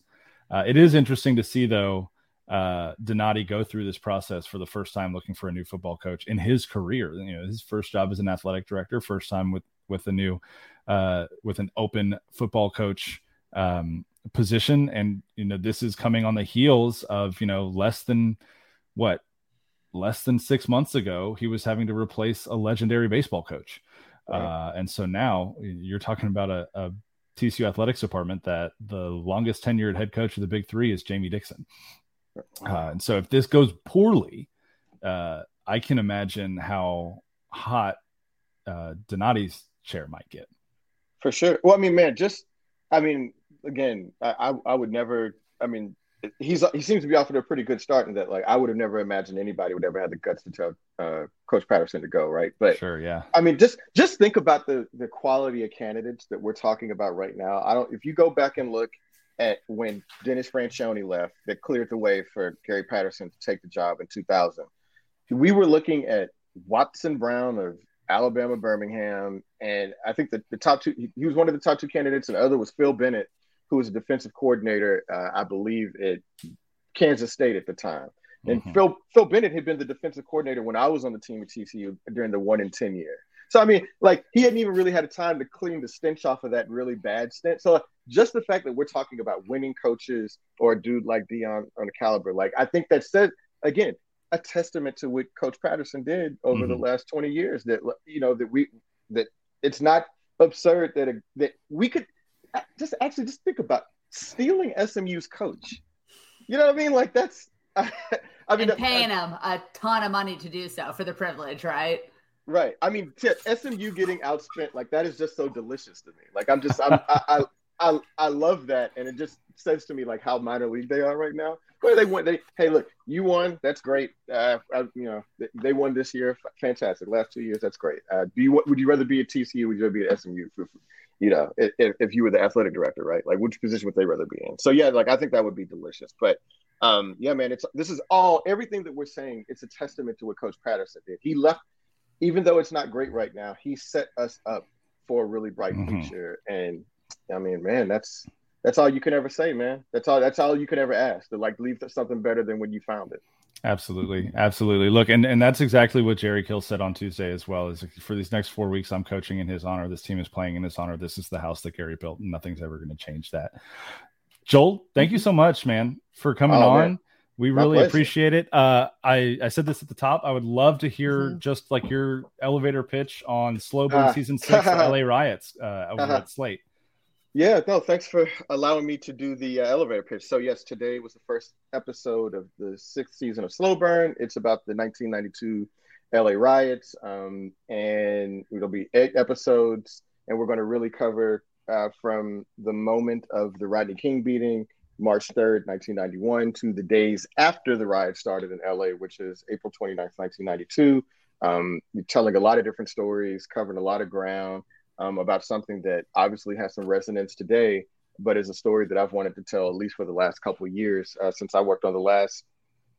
Uh, it is interesting to see, though, uh, Donati go through this process for the first time looking for a new football coach in his career. You know, his first job as an athletic director, first time with with a new uh, with an open football coach um, position, and you know this is coming on the heels of you know less than what less than six months ago he was having to replace a legendary baseball coach, Right. uh, and so now you're talking about a, a TCU athletics department that the longest tenured head coach of the Big Three is Jamie Dixon. Uh, and so if this goes poorly, uh, I can imagine how hot uh, Donati's chair might get. For sure. Well, I mean, man, just I mean, again, I I, I would never. I mean, he's he seems to be off to a pretty good start in that. Like, I would have never imagined anybody would ever have the guts to tell uh, Coach Patterson to go. Right, but Sure, yeah. I mean, just just think about the the quality of candidates that we're talking about right now. I don't. If you go back and look at when Dennis Franchione left, that cleared the way for Gary Patterson to take the job in 2000. We were looking at Watson Brown of Alabama Birmingham, and I think that the top two. He, he was one of the top two candidates, and the other was Phil Bennett, who was a defensive coordinator, uh, I believe, at Kansas State at the time. And Mhm. Phil Phil Bennett had been the defensive coordinator when I was on the team at TCU during the one in ten year. So I mean, like he hadn't even really had a time to clean the stench off of that really bad stint. So just the fact that we're talking about winning coaches or a dude like Deion on the caliber, like I think that said again a testament to what Coach Patterson did over the Mhm. last twenty years. That you know that we that it's not absurd that a, that we could just actually just think about stealing SMU's coach. You know what I mean? Like that's. I mean, and paying them a ton of money to do so for the privilege, right? Right. I mean, SMU getting outspent like that is just so delicious to me. Like I'm just, I'm, I, I, I, I love that, and it just says to me like how minor league they are right now. Where they went, they hey, look, you won, that's great. Uh, I, you know, they, they won this year, fantastic. Last two years, that's great. Uh, do you would you rather be at TCU? Would you rather be at SMU? You know, if, if you were the athletic director, right? Like, which position would they rather be in? So yeah, like I think that would be delicious. But um, yeah, man, it's this is all everything that we're saying. It's a testament to what Coach Patterson did. He left even though it's not great right now, he set us up for a really bright Mhm. future. And I mean, man, that's that's all you can ever say, man. That's all that's all you can ever ask to like leave something better than when you found it. Absolutely, absolutely. Look, and and that's exactly what Jerry Kill said on Tuesday as well. Is for these next four weeks, I'm coaching in his honor. This team is playing in his honor. This is the house that Gary built, and nothing's ever going to change that. Joel, thank you so much, man, for coming Oh, on. man. We really appreciate it. Uh, I, I said this at the top. I would love to hear mm-hmm. just like your elevator pitch on Slow Burn uh, season six LA Riots uh, over uh-huh. at Slate. Yeah, no, thanks for allowing me to do the uh, elevator pitch. So, yes, today was the first episode of the sixth season of Slow Burn. It's about the 1992 LA riots, um, and it'll be eight episodes, and we're going to really cover uh, from the moment of the Rodney King beating March 3rd, 1991, to the days after the riot started in LA, which is April 29th, 1992. Um, you're telling a lot of different stories, covering a lot of ground um, about something that obviously has some resonance today, but is a story that I've wanted to tell at least for the last couple years uh, since I worked on the last.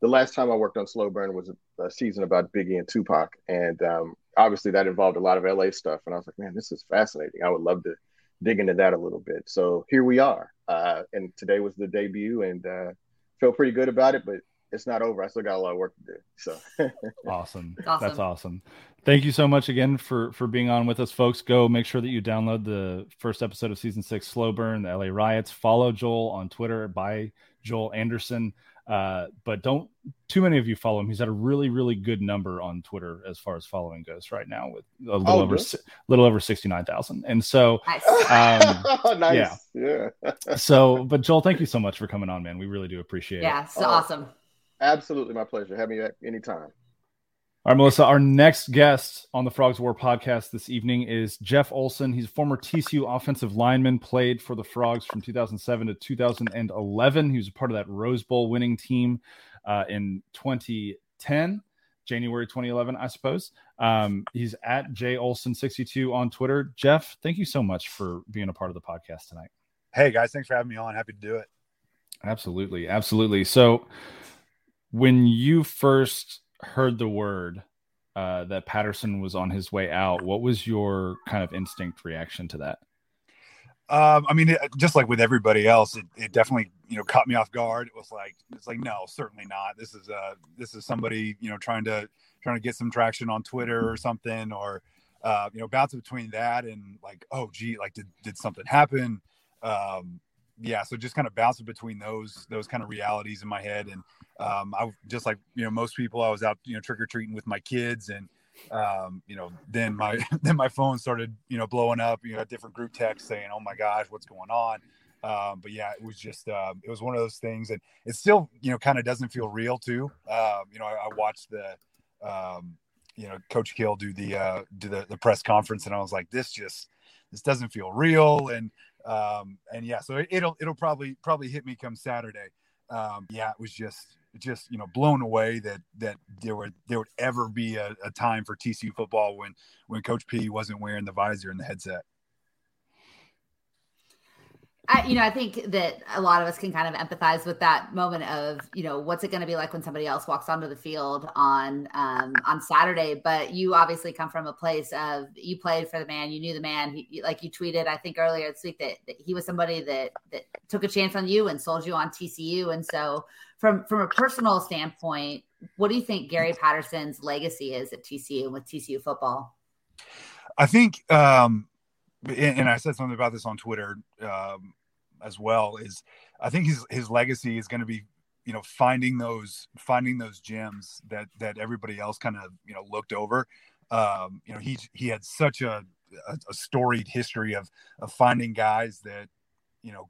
The last time I worked on Slow Burn was a, a season about Biggie and Tupac, and um, obviously that involved a lot of LA stuff. And I was like, man, this is fascinating. I would love to dig into that a little bit. So here we are. Uh, and today was the debut and uh, feel pretty good about it, but it's not over. I still got a lot of work to do. So awesome. awesome. That's awesome. Thank you so much again for for being on with us, folks. Go make sure that you download the first episode of season six, Slow Burn, the LA Riots. Follow Joel on Twitter by Joel Anderson. Uh, but don't too many of you follow him. He's at a really, really good number on Twitter as far as following goes right now, with a little oh, over good. little over sixty nine thousand. And so, nice. Um, nice. yeah, yeah. so, but Joel, thank you so much for coming on, man. We really do appreciate yeah, it. Yeah, it's oh, awesome. Absolutely, my pleasure. Have me back anytime. All right, Melissa, our next guest on the Frogs War podcast this evening is Jeff Olson. He's a former TCU offensive lineman, played for the Frogs from 2007 to 2011. He was a part of that Rose Bowl winning team uh, in 2010, January 2011, I suppose. Um, he's at J Olson62 on Twitter. Jeff, thank you so much for being a part of the podcast tonight. Hey, guys, thanks for having me on. Happy to do it. Absolutely. Absolutely. So, when you first heard the word uh, that Patterson was on his way out, what was your kind of instinct reaction to that? Um, I mean, it, just like with everybody else, it, it, definitely you know caught me off guard. It was like it's like no, certainly not. This is uh this is somebody you know trying to trying to get some traction on Twitter or something, or uh, you know bouncing between that and like oh gee, like did did something happen? Um, yeah, so just kind of bouncing between those those kind of realities in my head, and um, I just like you know most people, I was out you know trick or treating with my kids, and um, you know then my then my phone started you know blowing up, you know different group texts saying, oh my gosh, what's going on? Um, but yeah, it was just um, it was one of those things, and it still you know kind of doesn't feel real too. Um, you know, I, I watched the um, you know Coach Kill do the uh, do the, the press conference, and I was like, this just this doesn't feel real, and um, and yeah, so it, will it'll probably probably hit me come Saturday. Um, yeah, it was just just you know blown away that that there would there would ever be a, a time for TCU football when when Coach P wasn't wearing the visor and the headset. I, you know, I think that a lot of us can kind of empathize with that moment of, you know, what's it going to be like when somebody else walks onto the field on um, on Saturday. But you obviously come from a place of you played for the man, you knew the man. He, like you tweeted, I think earlier this week that, that he was somebody that that took a chance on you and sold you on TCU. And so, from from a personal standpoint, what do you think Gary Patterson's legacy is at TCU with TCU football? I think, um, and I said something about this on Twitter. Um, as well is I think his his legacy is going to be you know finding those finding those gems that that everybody else kind of you know looked over. Um, you know he he had such a, a, a storied history of of finding guys that you know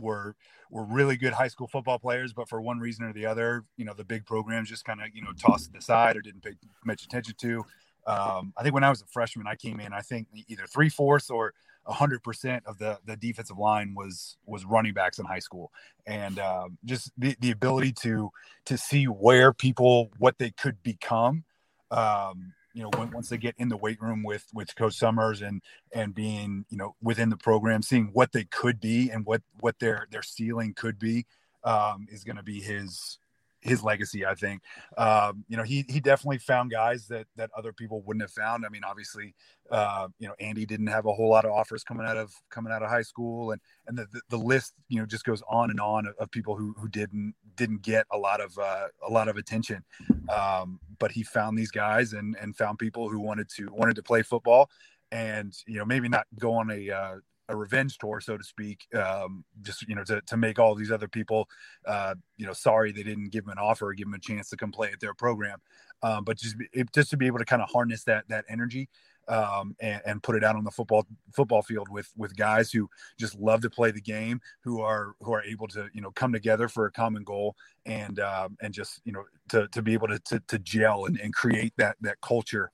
were were really good high school football players, but for one reason or the other, you know, the big programs just kind of you know tossed it aside or didn't pay much attention to. Um, I think when I was a freshman, I came in. I think either three fourths or hundred percent of the the defensive line was was running backs in high school, and um, just the the ability to to see where people what they could become. Um, you know, when, once they get in the weight room with with Coach Summers and and being you know within the program, seeing what they could be and what what their their ceiling could be um, is going to be his his legacy. I think, um, you know, he he definitely found guys that that other people wouldn't have found. I mean, obviously, uh, you know, Andy didn't have a whole lot of offers coming out of coming out of high school, and and the the, the list, you know, just goes on and on of, of, people who who didn't didn't get a lot of uh, a lot of attention. Um, but he found these guys and and found people who wanted to wanted to play football, and you know, maybe not go on a uh, a revenge tour, so to speak. Um, just you know, to, to make all these other people, uh, you know, sorry they didn't give him an offer, give him a chance to come play at their program. Um, but just it, just to be able to kind of harness that that energy um, and, and, put it out on the football football field with with guys who just love to play the game, who are who are able to you know come together for a common goal and um, and just you know to, to be able to, to, to gel and, and create that that culture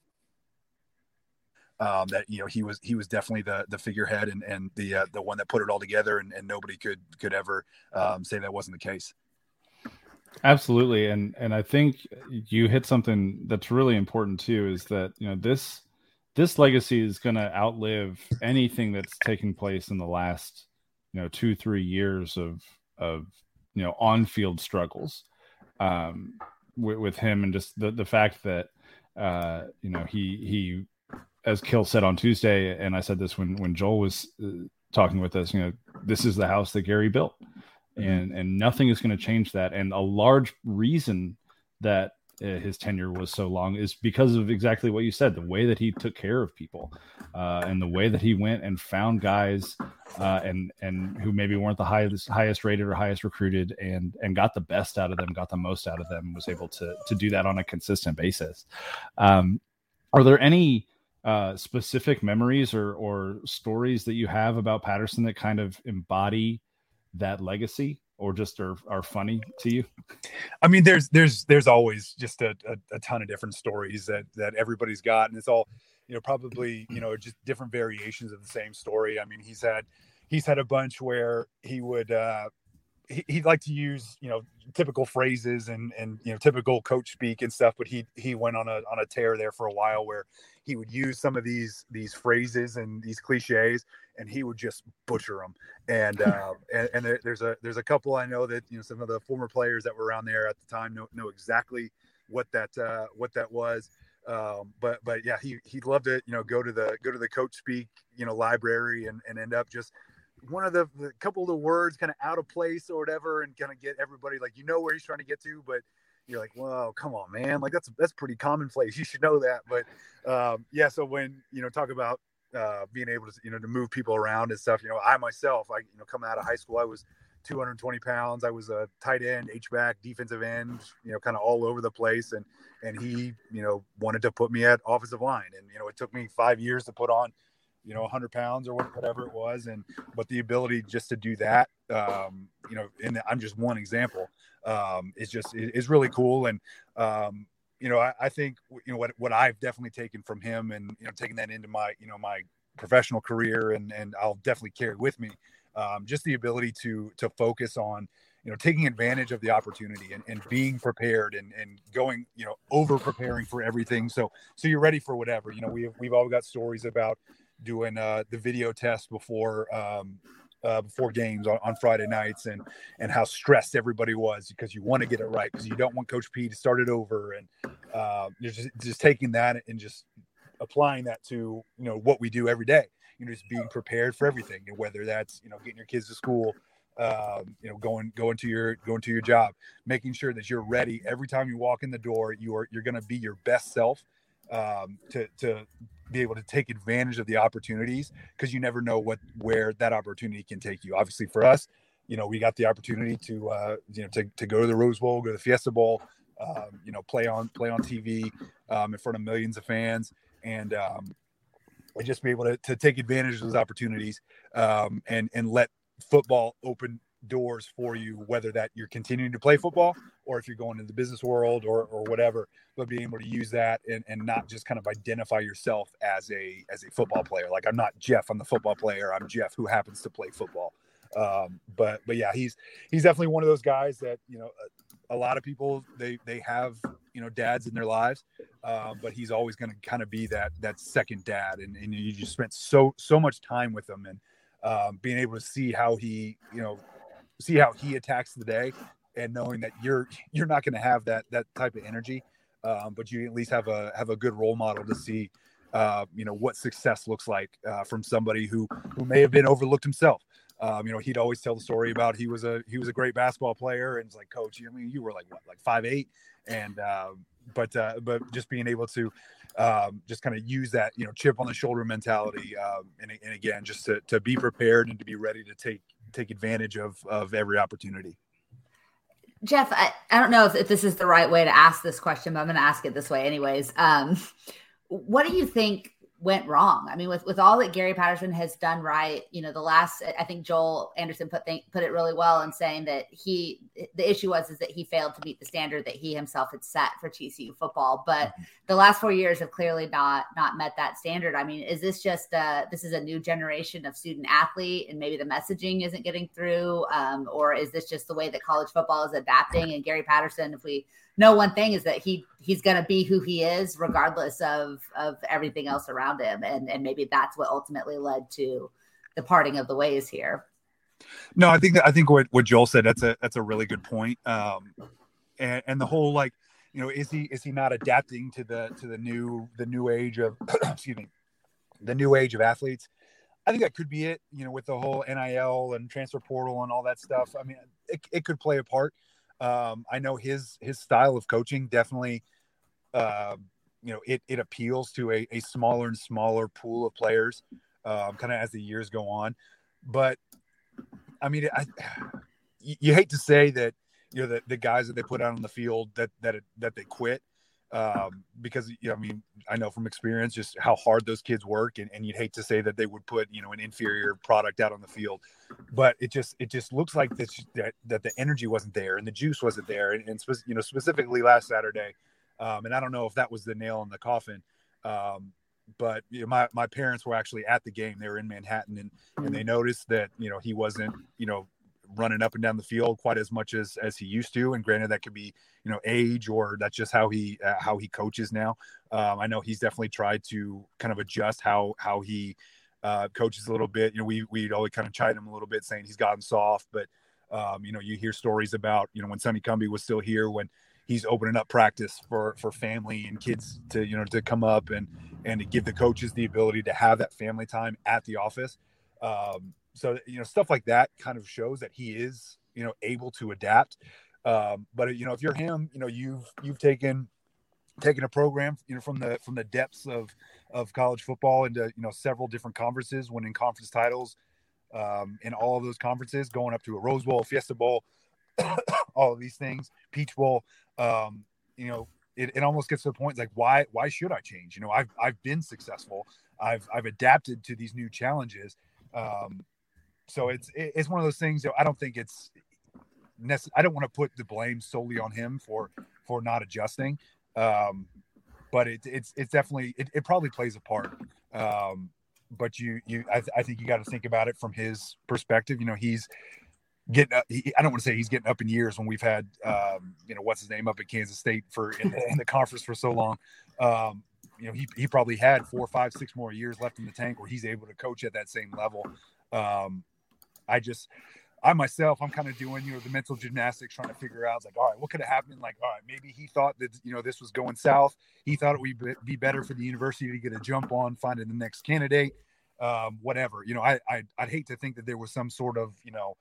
um, that you know he was he was definitely the the figurehead and and the uh, the one that put it all together and, and nobody could could ever um, say that wasn't the case. Absolutely, and and I think you hit something that's really important too. Is that you know this this legacy is going to outlive anything that's taken place in the last you know two three years of of you know on field struggles um, with, with, him and just the the fact that uh, you know he he as Kill said on Tuesday, and I said this when when Joel was uh, talking with us. You know, this is the house that Gary built, mm-hmm. and and nothing is going to change that. And a large reason that uh, his tenure was so long is because of exactly what you said the way that he took care of people uh, and the way that he went and found guys uh, and and who maybe weren't the highest highest rated or highest recruited and and got the best out of them got the most out of them was able to to do that on a consistent basis um, are there any uh, specific memories or or stories that you have about Patterson that kind of embody that legacy? or just are, are funny to you? I mean, there's there's there's always just a, a, a, ton of different stories that that everybody's got, and it's all you know probably you know just different variations of the same story. I mean, he's had he's had a bunch where he would uh, he, would like to use you know typical phrases and and you know typical coach speak and stuff, but he he went on a on a tear there for a while where he would use some of these these phrases and these cliches and he would just butcher them. And uh, and, and there, there's a there's a couple I know that you know some of the former players that were around there at the time know know exactly what that uh, what that was. Um, but but yeah, he he'd love to you know go to the go to the coach speak you know library and, and end up just one of the, the couple of the words kind of out of place or whatever and kind of get everybody like you know where he's trying to get to but you're like whoa come on man like that's that's pretty commonplace you should know that but um, yeah so when you know talk about uh, being able to you know to move people around and stuff. You know, I myself, I you know coming out of high school, I was 220 pounds. I was a tight end, H back, defensive end, you know, kind of all over the place. And and he, you know, wanted to put me at offensive line. And you know, it took me five years to put on, you know, 100 pounds or whatever it was. And but the ability just to do that, um, you know, and I'm just one example. Um, is just is really cool. And um, you know, I, I, think you know what what I've definitely taken from him, and you know, taking that into my you know my professional career, and and I'll definitely carry with me, um, just the ability to to focus on you know taking advantage of the opportunity and, and being prepared and and going you know over preparing for everything, so so you're ready for whatever. You know, we've we've all got stories about doing uh, the video test before um, uh, before games on, on, Friday nights and and how stressed everybody was because you want to get it right because you don't want Coach P to start it over and uh, you're just just taking that and just applying that to you know what we do every day. You know, just being prepared for everything, whether that's you know getting your kids to school, um, you know, going going to your going to your job, making sure that you're ready every time you walk in the door. You are you're going to be your best self um, to to be able to take advantage of the opportunities because you never know what where that opportunity can take you. Obviously, for us, you know, we got the opportunity to uh, you know to, to go to the Rose Bowl, go to the Fiesta Bowl, um, you know, play on play on TV um, in front of millions of fans, and um, just be able to, to take advantage of those opportunities um, and and let football open doors for you, whether that you're continuing to play football or if you're going into the business world or, or whatever, but being able to use that and, and not just kind of identify yourself as a as a football player. Like I'm not Jeff, I'm the football player. I'm Jeff who happens to play football. Um, but but yeah, he's he's definitely one of those guys that you know a, a lot of people they they have you know dads in their lives, uh, but he's always going to kind of be that that second dad, and, and you just spent so so much time with him and um, being able to see how he you know see how he attacks the day and knowing that you're you're not going to have that that type of energy. Um, but you at least have a have a good role model to see uh, you know what success looks like uh, from somebody who who may have been overlooked himself. Um, you know, he'd always tell the story about he was a he was a great basketball player, and it's like, coach, you I mean, you were like what, like five eight, and uh, but uh, but just being able to um, just kind of use that you know chip on the shoulder mentality, um, and, and again, just to, to be prepared and to be ready to take take advantage of of every opportunity. Jeff, I, I don't know if, if this is the right way to ask this question, but I'm going to ask it this way anyways. Um, what do you think went wrong. I mean, with with all that Gary Patterson has done right, you know, the last I think Joel Anderson put put it really well in saying that he the issue was is that he failed to meet the standard that he himself had set for TCU football. But mm-hmm. the last four years have clearly not not met that standard. I mean, is this just uh this is a new generation of student athlete and maybe the messaging isn't getting through, um, or is this just the way that college football is adapting? And Gary Patterson, if we know one thing is that he he's going to be who he is regardless of of everything else around him. And and maybe that's what ultimately led to the parting of the ways here. No i think that i think what, what joel said that's a that's a really good point. Um and and the whole like you know is he is he not adapting to the to the new the new age of excuse me the new age of athletes? I think that could be it you know with the whole nil and transfer portal and all that stuff. I mean it, it could play a part um, I know his his style of coaching definitely, uh, you know, it it appeals to a, a smaller and smaller pool of players, um, kind of as the years go on. But I mean, I you hate to say that you know the, the guys that they put out on the field that that it, that they quit um, because you know, I mean, I know from experience just how hard those kids work, and, and you'd hate to say that they would put you know an inferior product out on the field, but it just it just looks like this, that that the energy wasn't there and the juice wasn't there, and, and you know specifically last Saturday, um, and I don't know if that was the nail in the coffin. Um, but you know, my, my parents were actually at the game. They were in Manhattan and, and they noticed that, you know, he wasn't, you know, running up and down the field quite as much as as he used to. And granted, that could be you know age or that's just how he uh, how he coaches now. Um, I know he's definitely tried to kind of adjust how how he uh, coaches a little bit. You know, we we'd always kind of chide him a little bit, saying he's gotten soft, but um, you know, you hear stories about you know when Sonny Cumbie was still here when he's opening up practice for for family and kids to you know to come up and and to give the coaches the ability to have that family time at the office um, so you know stuff like that kind of shows that he is you know able to adapt. Um, but you know if you're him you know you've you've taken taken a program you know from the from the depths of of college football into you know several different conferences winning conference titles um, in all of those conferences going up to a rose bowl fiesta bowl all of these things peach bowl um, you know it, it almost gets to the point like why why should i change? You know i've i've been successful. I've i've adapted to these new challenges. Um, so it's it's one of those things. That I don't think it's necessary. I don't want to put the blame solely on him for for not adjusting. Um, but it, it's it's definitely it, it probably plays a part. Um, but you you I, I think you got to think about it from his perspective. You know, he's getting up, he, I don't want to say he's getting up in years when we've had um, you know what's his name up at Kansas State for in the, in the conference for so long. Um, you know, he, he probably had four, five, six more years left in the tank where he's able to coach at that same level. Um, I just, I myself, I'm kind of doing, you know, the mental gymnastics, trying to figure out, like, all right, what could have happened? Like, all right, maybe he thought that, you know, this was going south. He thought it would be better for the university to get a jump on finding the next candidate, um, whatever. You know, I, I, I'd hate to think that there was some sort of, you know,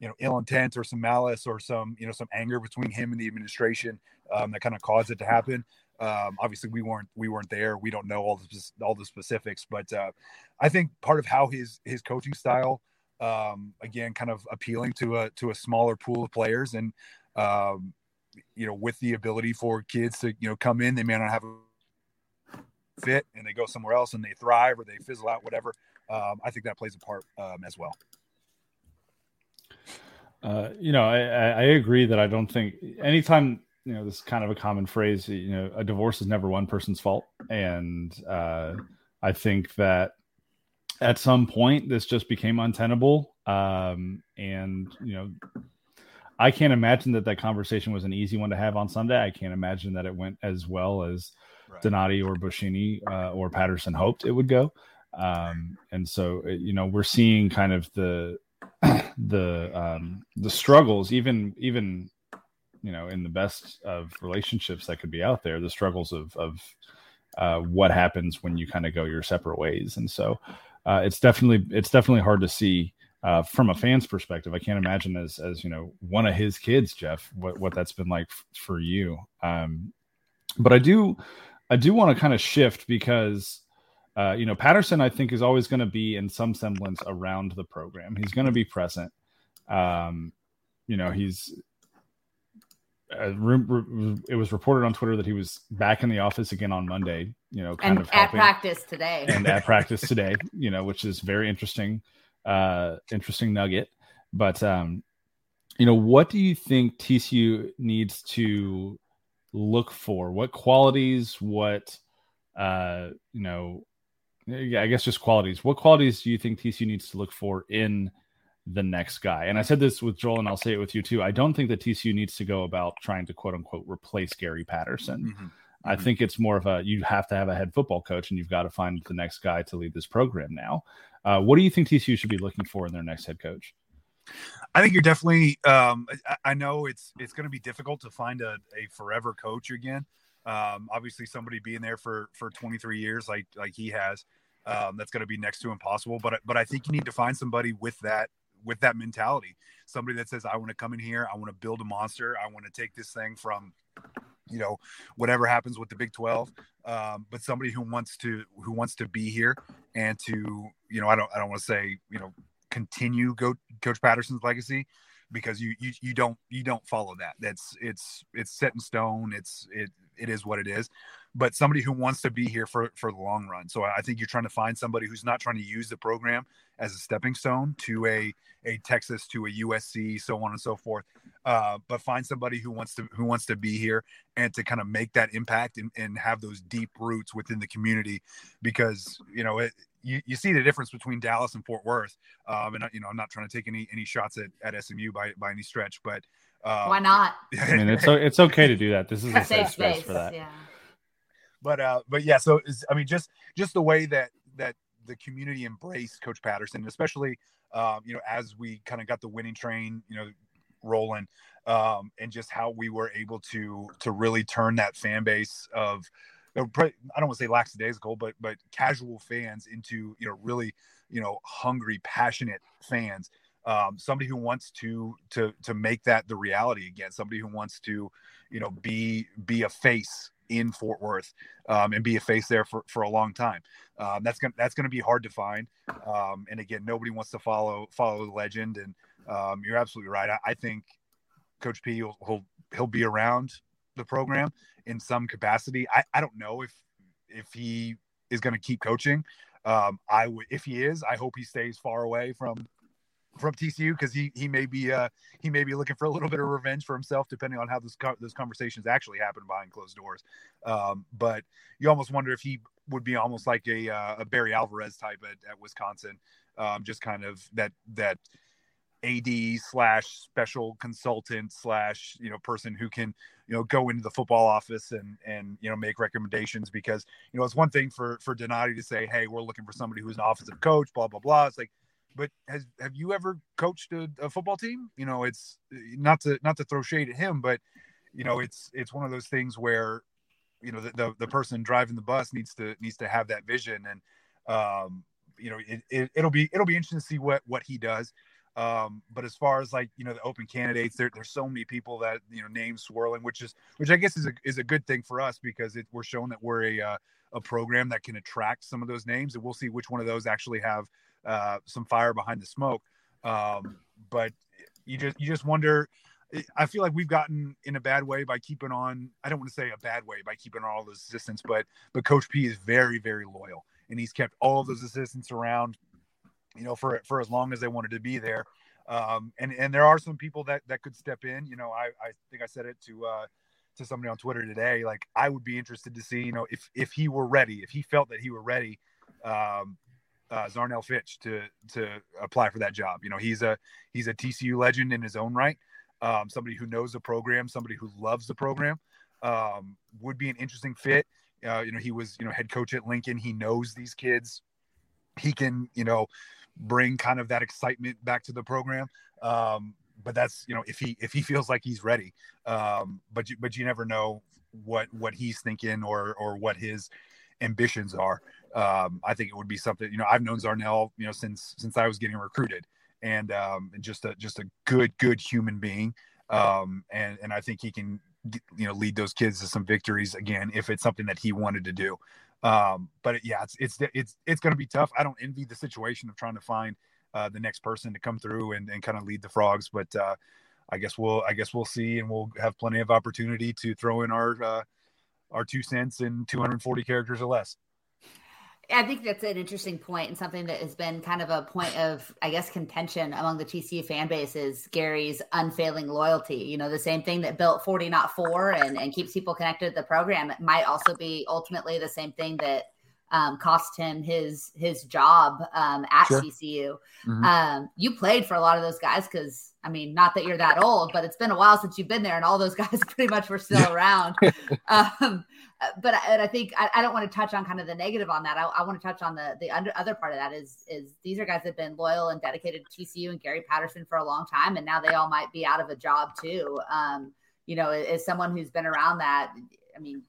you know, ill intent or some malice or some, you know, some anger between him and the administration um, that kind of caused it to happen. Um, obviously, we weren't we weren't there. We don't know all the all the specifics, but uh, I think part of how his his coaching style um, again, kind of appealing to a to a smaller pool of players, and um, you know, with the ability for kids to you know come in, they may not have a fit, and they go somewhere else and they thrive or they fizzle out, whatever. Um, I think that plays a part um, as well. Uh, you know, I, I agree that I don't think anytime you know this is kind of a common phrase. You know, a divorce is never one person's fault, and uh, I think that at some point this just became untenable. Um, and you know i can't imagine that that conversation was an easy one to have on sunday. I can't imagine that it went as well as right. donati or boschini uh, or patterson hoped it would go. Um, and so uh, you know we're seeing kind of the the um, the struggles even even you know in the best of relationships that could be out there the struggles of of uh, what happens when you kind of go your separate ways. And so uh, it's definitely it's definitely hard to see uh, from a fan's perspective, I can't imagine as as you know one of his kids, Jeff, what what that's been like f- for you. Um, but I do I do want to kind of shift because uh, you know Patterson I think is always going to be in some semblance around the program. He's going to be present. Um, you know he's. Uh, it was reported on Twitter that he was back in the office again on Monday. You know, kind and of at helping, practice today. and at practice today. You know, which is very interesting uh, interesting nugget. But um, you know, what do you think TCU needs to look for? What qualities? What uh, you know? Yeah, I guess just qualities. What qualities do you think TCU needs to look for in the next guy? And I said this with Joel, and I'll say it with you too. I don't think that TCU needs to go about trying to quote unquote replace Gary Patterson. Mm-hmm. I think it's more of a you have to have a head football coach, and you've got to find the next guy to lead this program now. Uh, what do you think TCU should be looking for in their next head coach? I think you're definitely. Um, I, I, know it's it's going to be difficult to find a, a forever coach again. Um, obviously, somebody being there for for 23 years, like like he has, um, that's going to be next to impossible. But but I think you need to find somebody with that with that mentality. Somebody that says, "I want to come in here. I want to build a monster. I want to take this thing from." You know whatever happens with the big 12 um, but somebody who wants to who wants to be here and to you know i don't i don't want to say you know continue go coach patterson's legacy because you, you you don't you don't follow that. That's it's it's set in stone. It's it it is what it is. But somebody who wants to be here for for the long run. So i think you're trying to find somebody who's not trying to use the program as a stepping stone to a a texas to a usc so on and so forth. Uh, but find somebody who wants to who wants to be here and to kind of make that impact and, and have those deep roots within the community. Because you know it, you, you see the difference between Dallas and Fort Worth. Um, and you know I'm not trying to take any any shots at, at SMU by by any stretch but um, why not? I mean it's it's okay to do that. This is a safe space for that. yeah. But uh but yeah so I mean just just the way that that the community embraced Coach Patterson especially um, you know as we kind of got the winning train you know rolling um, and just how we were able to to really turn that fan base of I don't want to say lackadaisical, but but casual fans into you know really you know hungry, passionate fans. Um, somebody who wants to to to make that the reality again. Somebody who wants to you know be be a face in Fort Worth um, and be a face there for, for a long time. Um, that's gonna that's gonna be hard to find. Um, and again, nobody wants to follow follow the legend. And um, you're absolutely right. I, I think Coach P will he'll, he'll be around the program in some capacity. I, I don't know if if he is going to keep coaching. Um, I would if he is, I hope he stays far away from from TCU because he he may be uh he may be looking for a little bit of revenge for himself depending on how this co- those conversations actually happen behind closed doors. Um, but you almost wonder if he would be almost like a uh, a Barry Alvarez type at, at Wisconsin, um, just kind of that that AD slash special consultant slash you know person who can you know go into the football office and and you know make recommendations. Because you know it's one thing for for Donati to say hey we're looking for somebody who's an offensive coach blah blah blah. It's like but has have you ever coached a, a football team? You know it's not to not to throw shade at him but you know it's it's one of those things where you know the, the, the person driving the bus needs to needs to have that vision. And um you know it, it it'll be it'll be interesting to see what what he does. Um, but as far as like you know the open candidates, there, there's so many people that you know names swirling, which is which I guess is a is a good thing for us because it, we're showing that we're a uh, a program that can attract some of those names, and we'll see which one of those actually have uh, some fire behind the smoke. Um, but you just you just wonder. I feel like we've gotten in a bad way by keeping on. I don't want to say a bad way by keeping on all those assistants, but but Coach P is very very loyal, and he's kept all of those assistants around you know, for for as long as they wanted to be there. Um, and and there are some people that that could step in. You know, I I think I said it to uh, to somebody on Twitter today. Like I would be interested to see, you know, if if he were ready, if he felt that he were ready, um, uh, Zarnell Fitch to to apply for that job. You know, he's a he's a TCU legend in his own right. Um, somebody who knows the program, somebody who loves the program, um, would be an interesting fit. Uh, you know, he was you know head coach at Lincoln. He knows these kids. He can you know bring kind of that excitement back to the program. Um, but that's you know if he if he feels like he's ready. Um, but you, but you never know what what he's thinking or or what his ambitions are. Um, I think it would be something you know I've known Zarnell you know since since I was getting recruited, and um, just a just a good good human being. Um, and and I think he can you know lead those kids to some victories again if it's something that he wanted to do. Um, but yeah, it's it's it's it's going to be tough. I don't envy the situation of trying to find uh, the next person to come through and, and kind of lead the frogs. But uh, I guess we'll I guess we'll see, and we'll have plenty of opportunity to throw in our uh, our two cents in 240 characters or less. I think that's an interesting point and something that has been kind of a point of, I guess, contention among the TCU fan base is Gary's unfailing loyalty. You know, the same thing that built 40 not four and, and keeps people connected to the program. It might also be ultimately the same thing that um, cost him his his job um, at sure. TCU. Mm-hmm. Um, you played for a lot of those guys because I mean, not that you're that old, but it's been a while since you've been there, and all those guys pretty much were still around. um, but I, I think I, I, don't want to touch on kind of the negative on that. I, I want to touch on the the under, other part of that is is these are guys that have been loyal and dedicated to TCU and Gary Patterson for a long time, and now they all might be out of a job too. Um, you know, as someone who's been around that, I mean,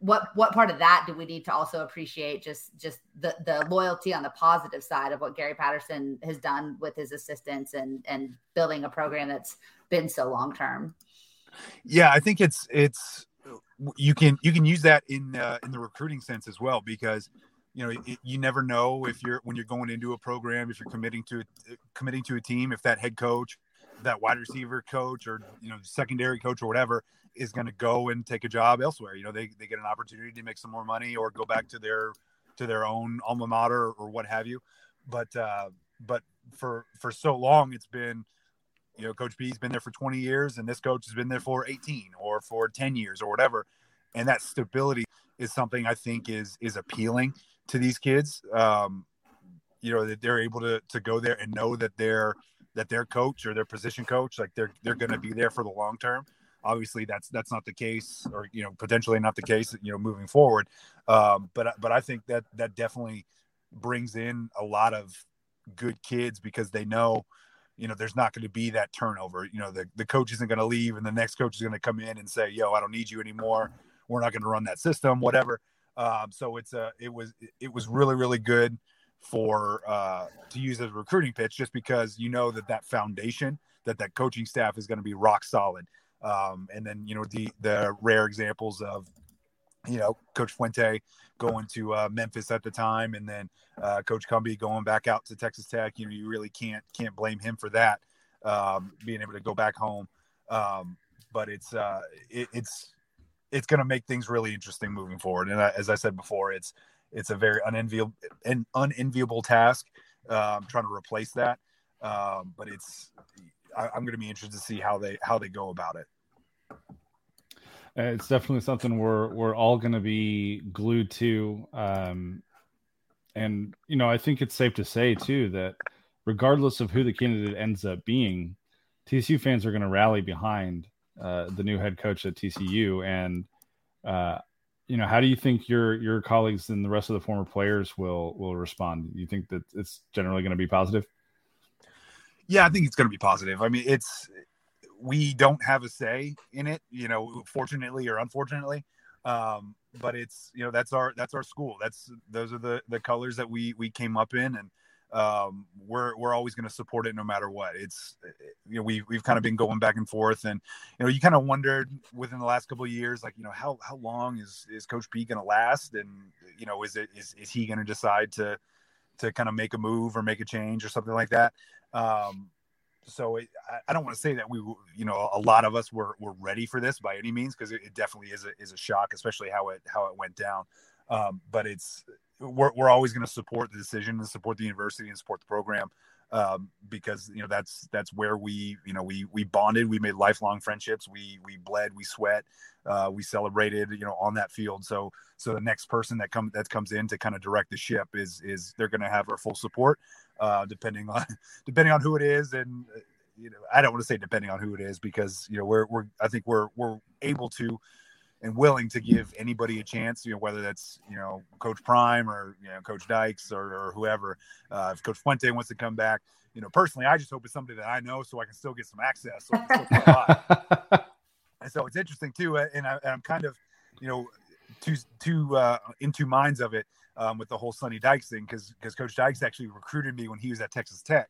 what what part of that do we need to also appreciate just just the the loyalty on the positive side of what Gary Patterson has done with his assistants and and building a program that's been so long term yeah i think it's it's you can you can use that in uh, in the recruiting sense as well because you know it, you never know if you're when you're going into a program if you're committing to committing to a team if that head coach that wide receiver coach or you know secondary coach or whatever is going to go and take a job elsewhere. You know, they, they get an opportunity to make some more money or go back to their to their own alma mater or what have you. But uh, but for for so long, it's been you know, Coach P's been there for 20 years, and this coach has been there for 18 or for 10 years or whatever. And that stability is something I think is is appealing to these kids. Um, you know that they're able to to go there and know that they're that their coach or their position coach like they're they're going to be there for the long term Obviously, that's that's not the case, or you know, potentially not the case. You know, moving forward. Um, but but I think that that definitely brings in a lot of good kids because they know you know there's not going to be that turnover you know the, the coach isn't going to leave and the next coach is going to come in and say yo i don't need you anymore we're not going to run that system whatever um, so it's a it was it was really really good for uh, to use as a recruiting pitch just because you know that that foundation that that coaching staff is going to be rock solid um, and then you know the the rare examples of you know Coach Fuente going to uh, Memphis at the time, and then uh, Coach Cumbie going back out to Texas Tech. You know, you really can't can't blame him for that, um, being able to go back home. Um, but it's uh, it, it's it's going to make things really interesting moving forward. And as I said before, it's it's a very unenviable an unenviable task um, trying to replace that. Um, but it's I, am going to be interested to see how they how they go about it. It's definitely something we're we're all going to be glued to, um, and you know I think it's safe to say too that regardless of who the candidate ends up being, TCU fans are going to rally behind uh, the new head coach at TCU. And uh, you know, how do you think your your colleagues and the rest of the former players will will respond? You think that it's generally going to be positive? Yeah, I think it's going to be positive. I mean, it's we don't have a say in it, you know, fortunately or unfortunately. Um, but it's you know that's our that's our school. That's those are the the colors that we we came up in, and um, we're we're always going to support it no matter what. It's you know we we've kind of been going back and forth, and you know you kind of wondered within the last couple of years, like you know how how long is is Coach P going to last, and you know is it is is he going to decide to to kind of make a move or make a change or something like that. Um, so it, I don't want to say that we, you know, a lot of us were, were ready for this by any means because it, it, definitely is a, is a shock, especially how it how it went down. Um, but it's we're, we're always going to support the decision and support the university and support the program um, because you know that's that's where we you know we we bonded, we made lifelong friendships, we we bled, we sweat, uh, we celebrated you know on that field. So so the next person that comes that comes in to kind of direct the ship is is they're going to have our full support, uh, depending on depending on who it is and. Uh, you know, I don't want to say depending on who it is because you know we're we're I think we're we're able to and willing to give anybody a chance, you know, whether that's, you know, Coach Prime or, you know, Coach Dykes or, or whoever. Uh, if Coach Fuente wants to come back, you know, personally, I just hope it's somebody that I know so I can still get some access. So and so it's interesting too. And, I, am kind of, you know, two, two, uh, in two minds of it um, with the whole Sonny Dykes thing because because Coach Dykes actually recruited me when he was at Texas Tech.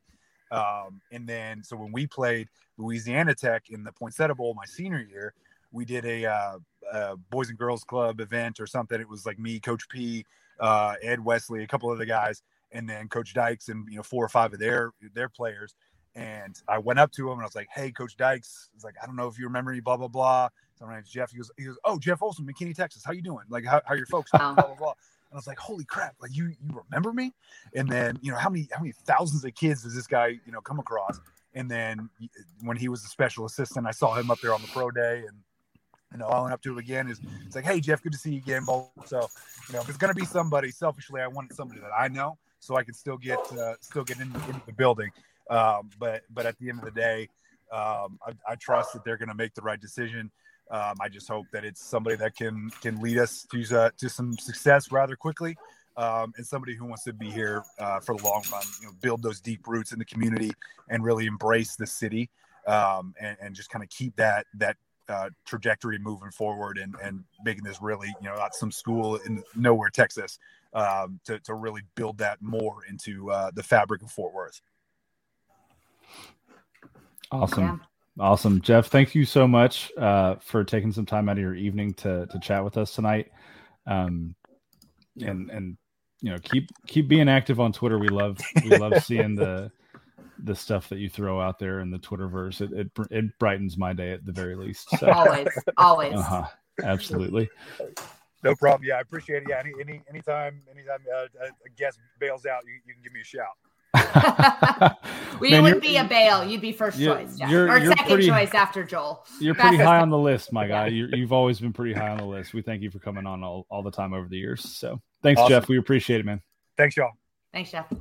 Um, and then so when we played Louisiana Tech in the Poinsettia Bowl my senior year, we did a, uh, a Boys and Girls Club event or something. It was like me, Coach P, uh, Ed Wesley, a couple of the guys, and then Coach Dykes and you know four or five of their their players. And I went up to him and I was like, "Hey, Coach Dykes." He's like, "I don't know if you remember me." Blah blah blah. So my name's Jeff. He goes, "He goes, oh Jeff Olson, McKinney, Texas. How you doing? Like, how, how are your folks?" Blah blah blah. And I was like, "Holy crap! Like you you remember me?" And then you know how many how many thousands of kids does this guy you know come across? And then when he was a special assistant, I saw him up there on the pro day and you know, I went up to again. Is it's like, hey Jeff, good to see you again. Both so, you know, if it's gonna be somebody, selfishly, I wanted somebody that I know, so I can still get uh, still get into, into the building. Um, but but at the end of the day, um, I, I, trust that they're gonna make the right decision. Um, I just hope that it's somebody that can can lead us to uh, to some success rather quickly. Um, and somebody who wants to be here uh, for the long run, you know, build those deep roots in the community and really embrace the city um, and, and, just kind of keep that that uh, trajectory moving forward and, and making this really, you know, not some school in nowhere, Texas, um, to, to really build that more into uh, the fabric of Fort Worth. Awesome. Yeah. Awesome. Jeff, thank you so much uh, for taking some time out of your evening to, to chat with us tonight. Um, and, and, you know, keep, keep being active on Twitter. We love, we love seeing the, the stuff that you throw out there in the Twitterverse. It, it, it brightens my day at the very least. So. always, always. Uh-huh. Absolutely. No problem. Yeah, I appreciate it. Yeah, any, any anytime anytime uh, a guest bails out, you, you can give me a shout. we Man, wouldn't be a bail. You'd be 1st choice, yeah. or you're second pretty, choice after Joel. You're pretty high on the list, my guy. you have always been pretty high on the list. We thank you for coming on all, all the time over the years. So thanks, awesome. Jeff. We appreciate it, man. Thanks, y'all. Thanks, Jeff.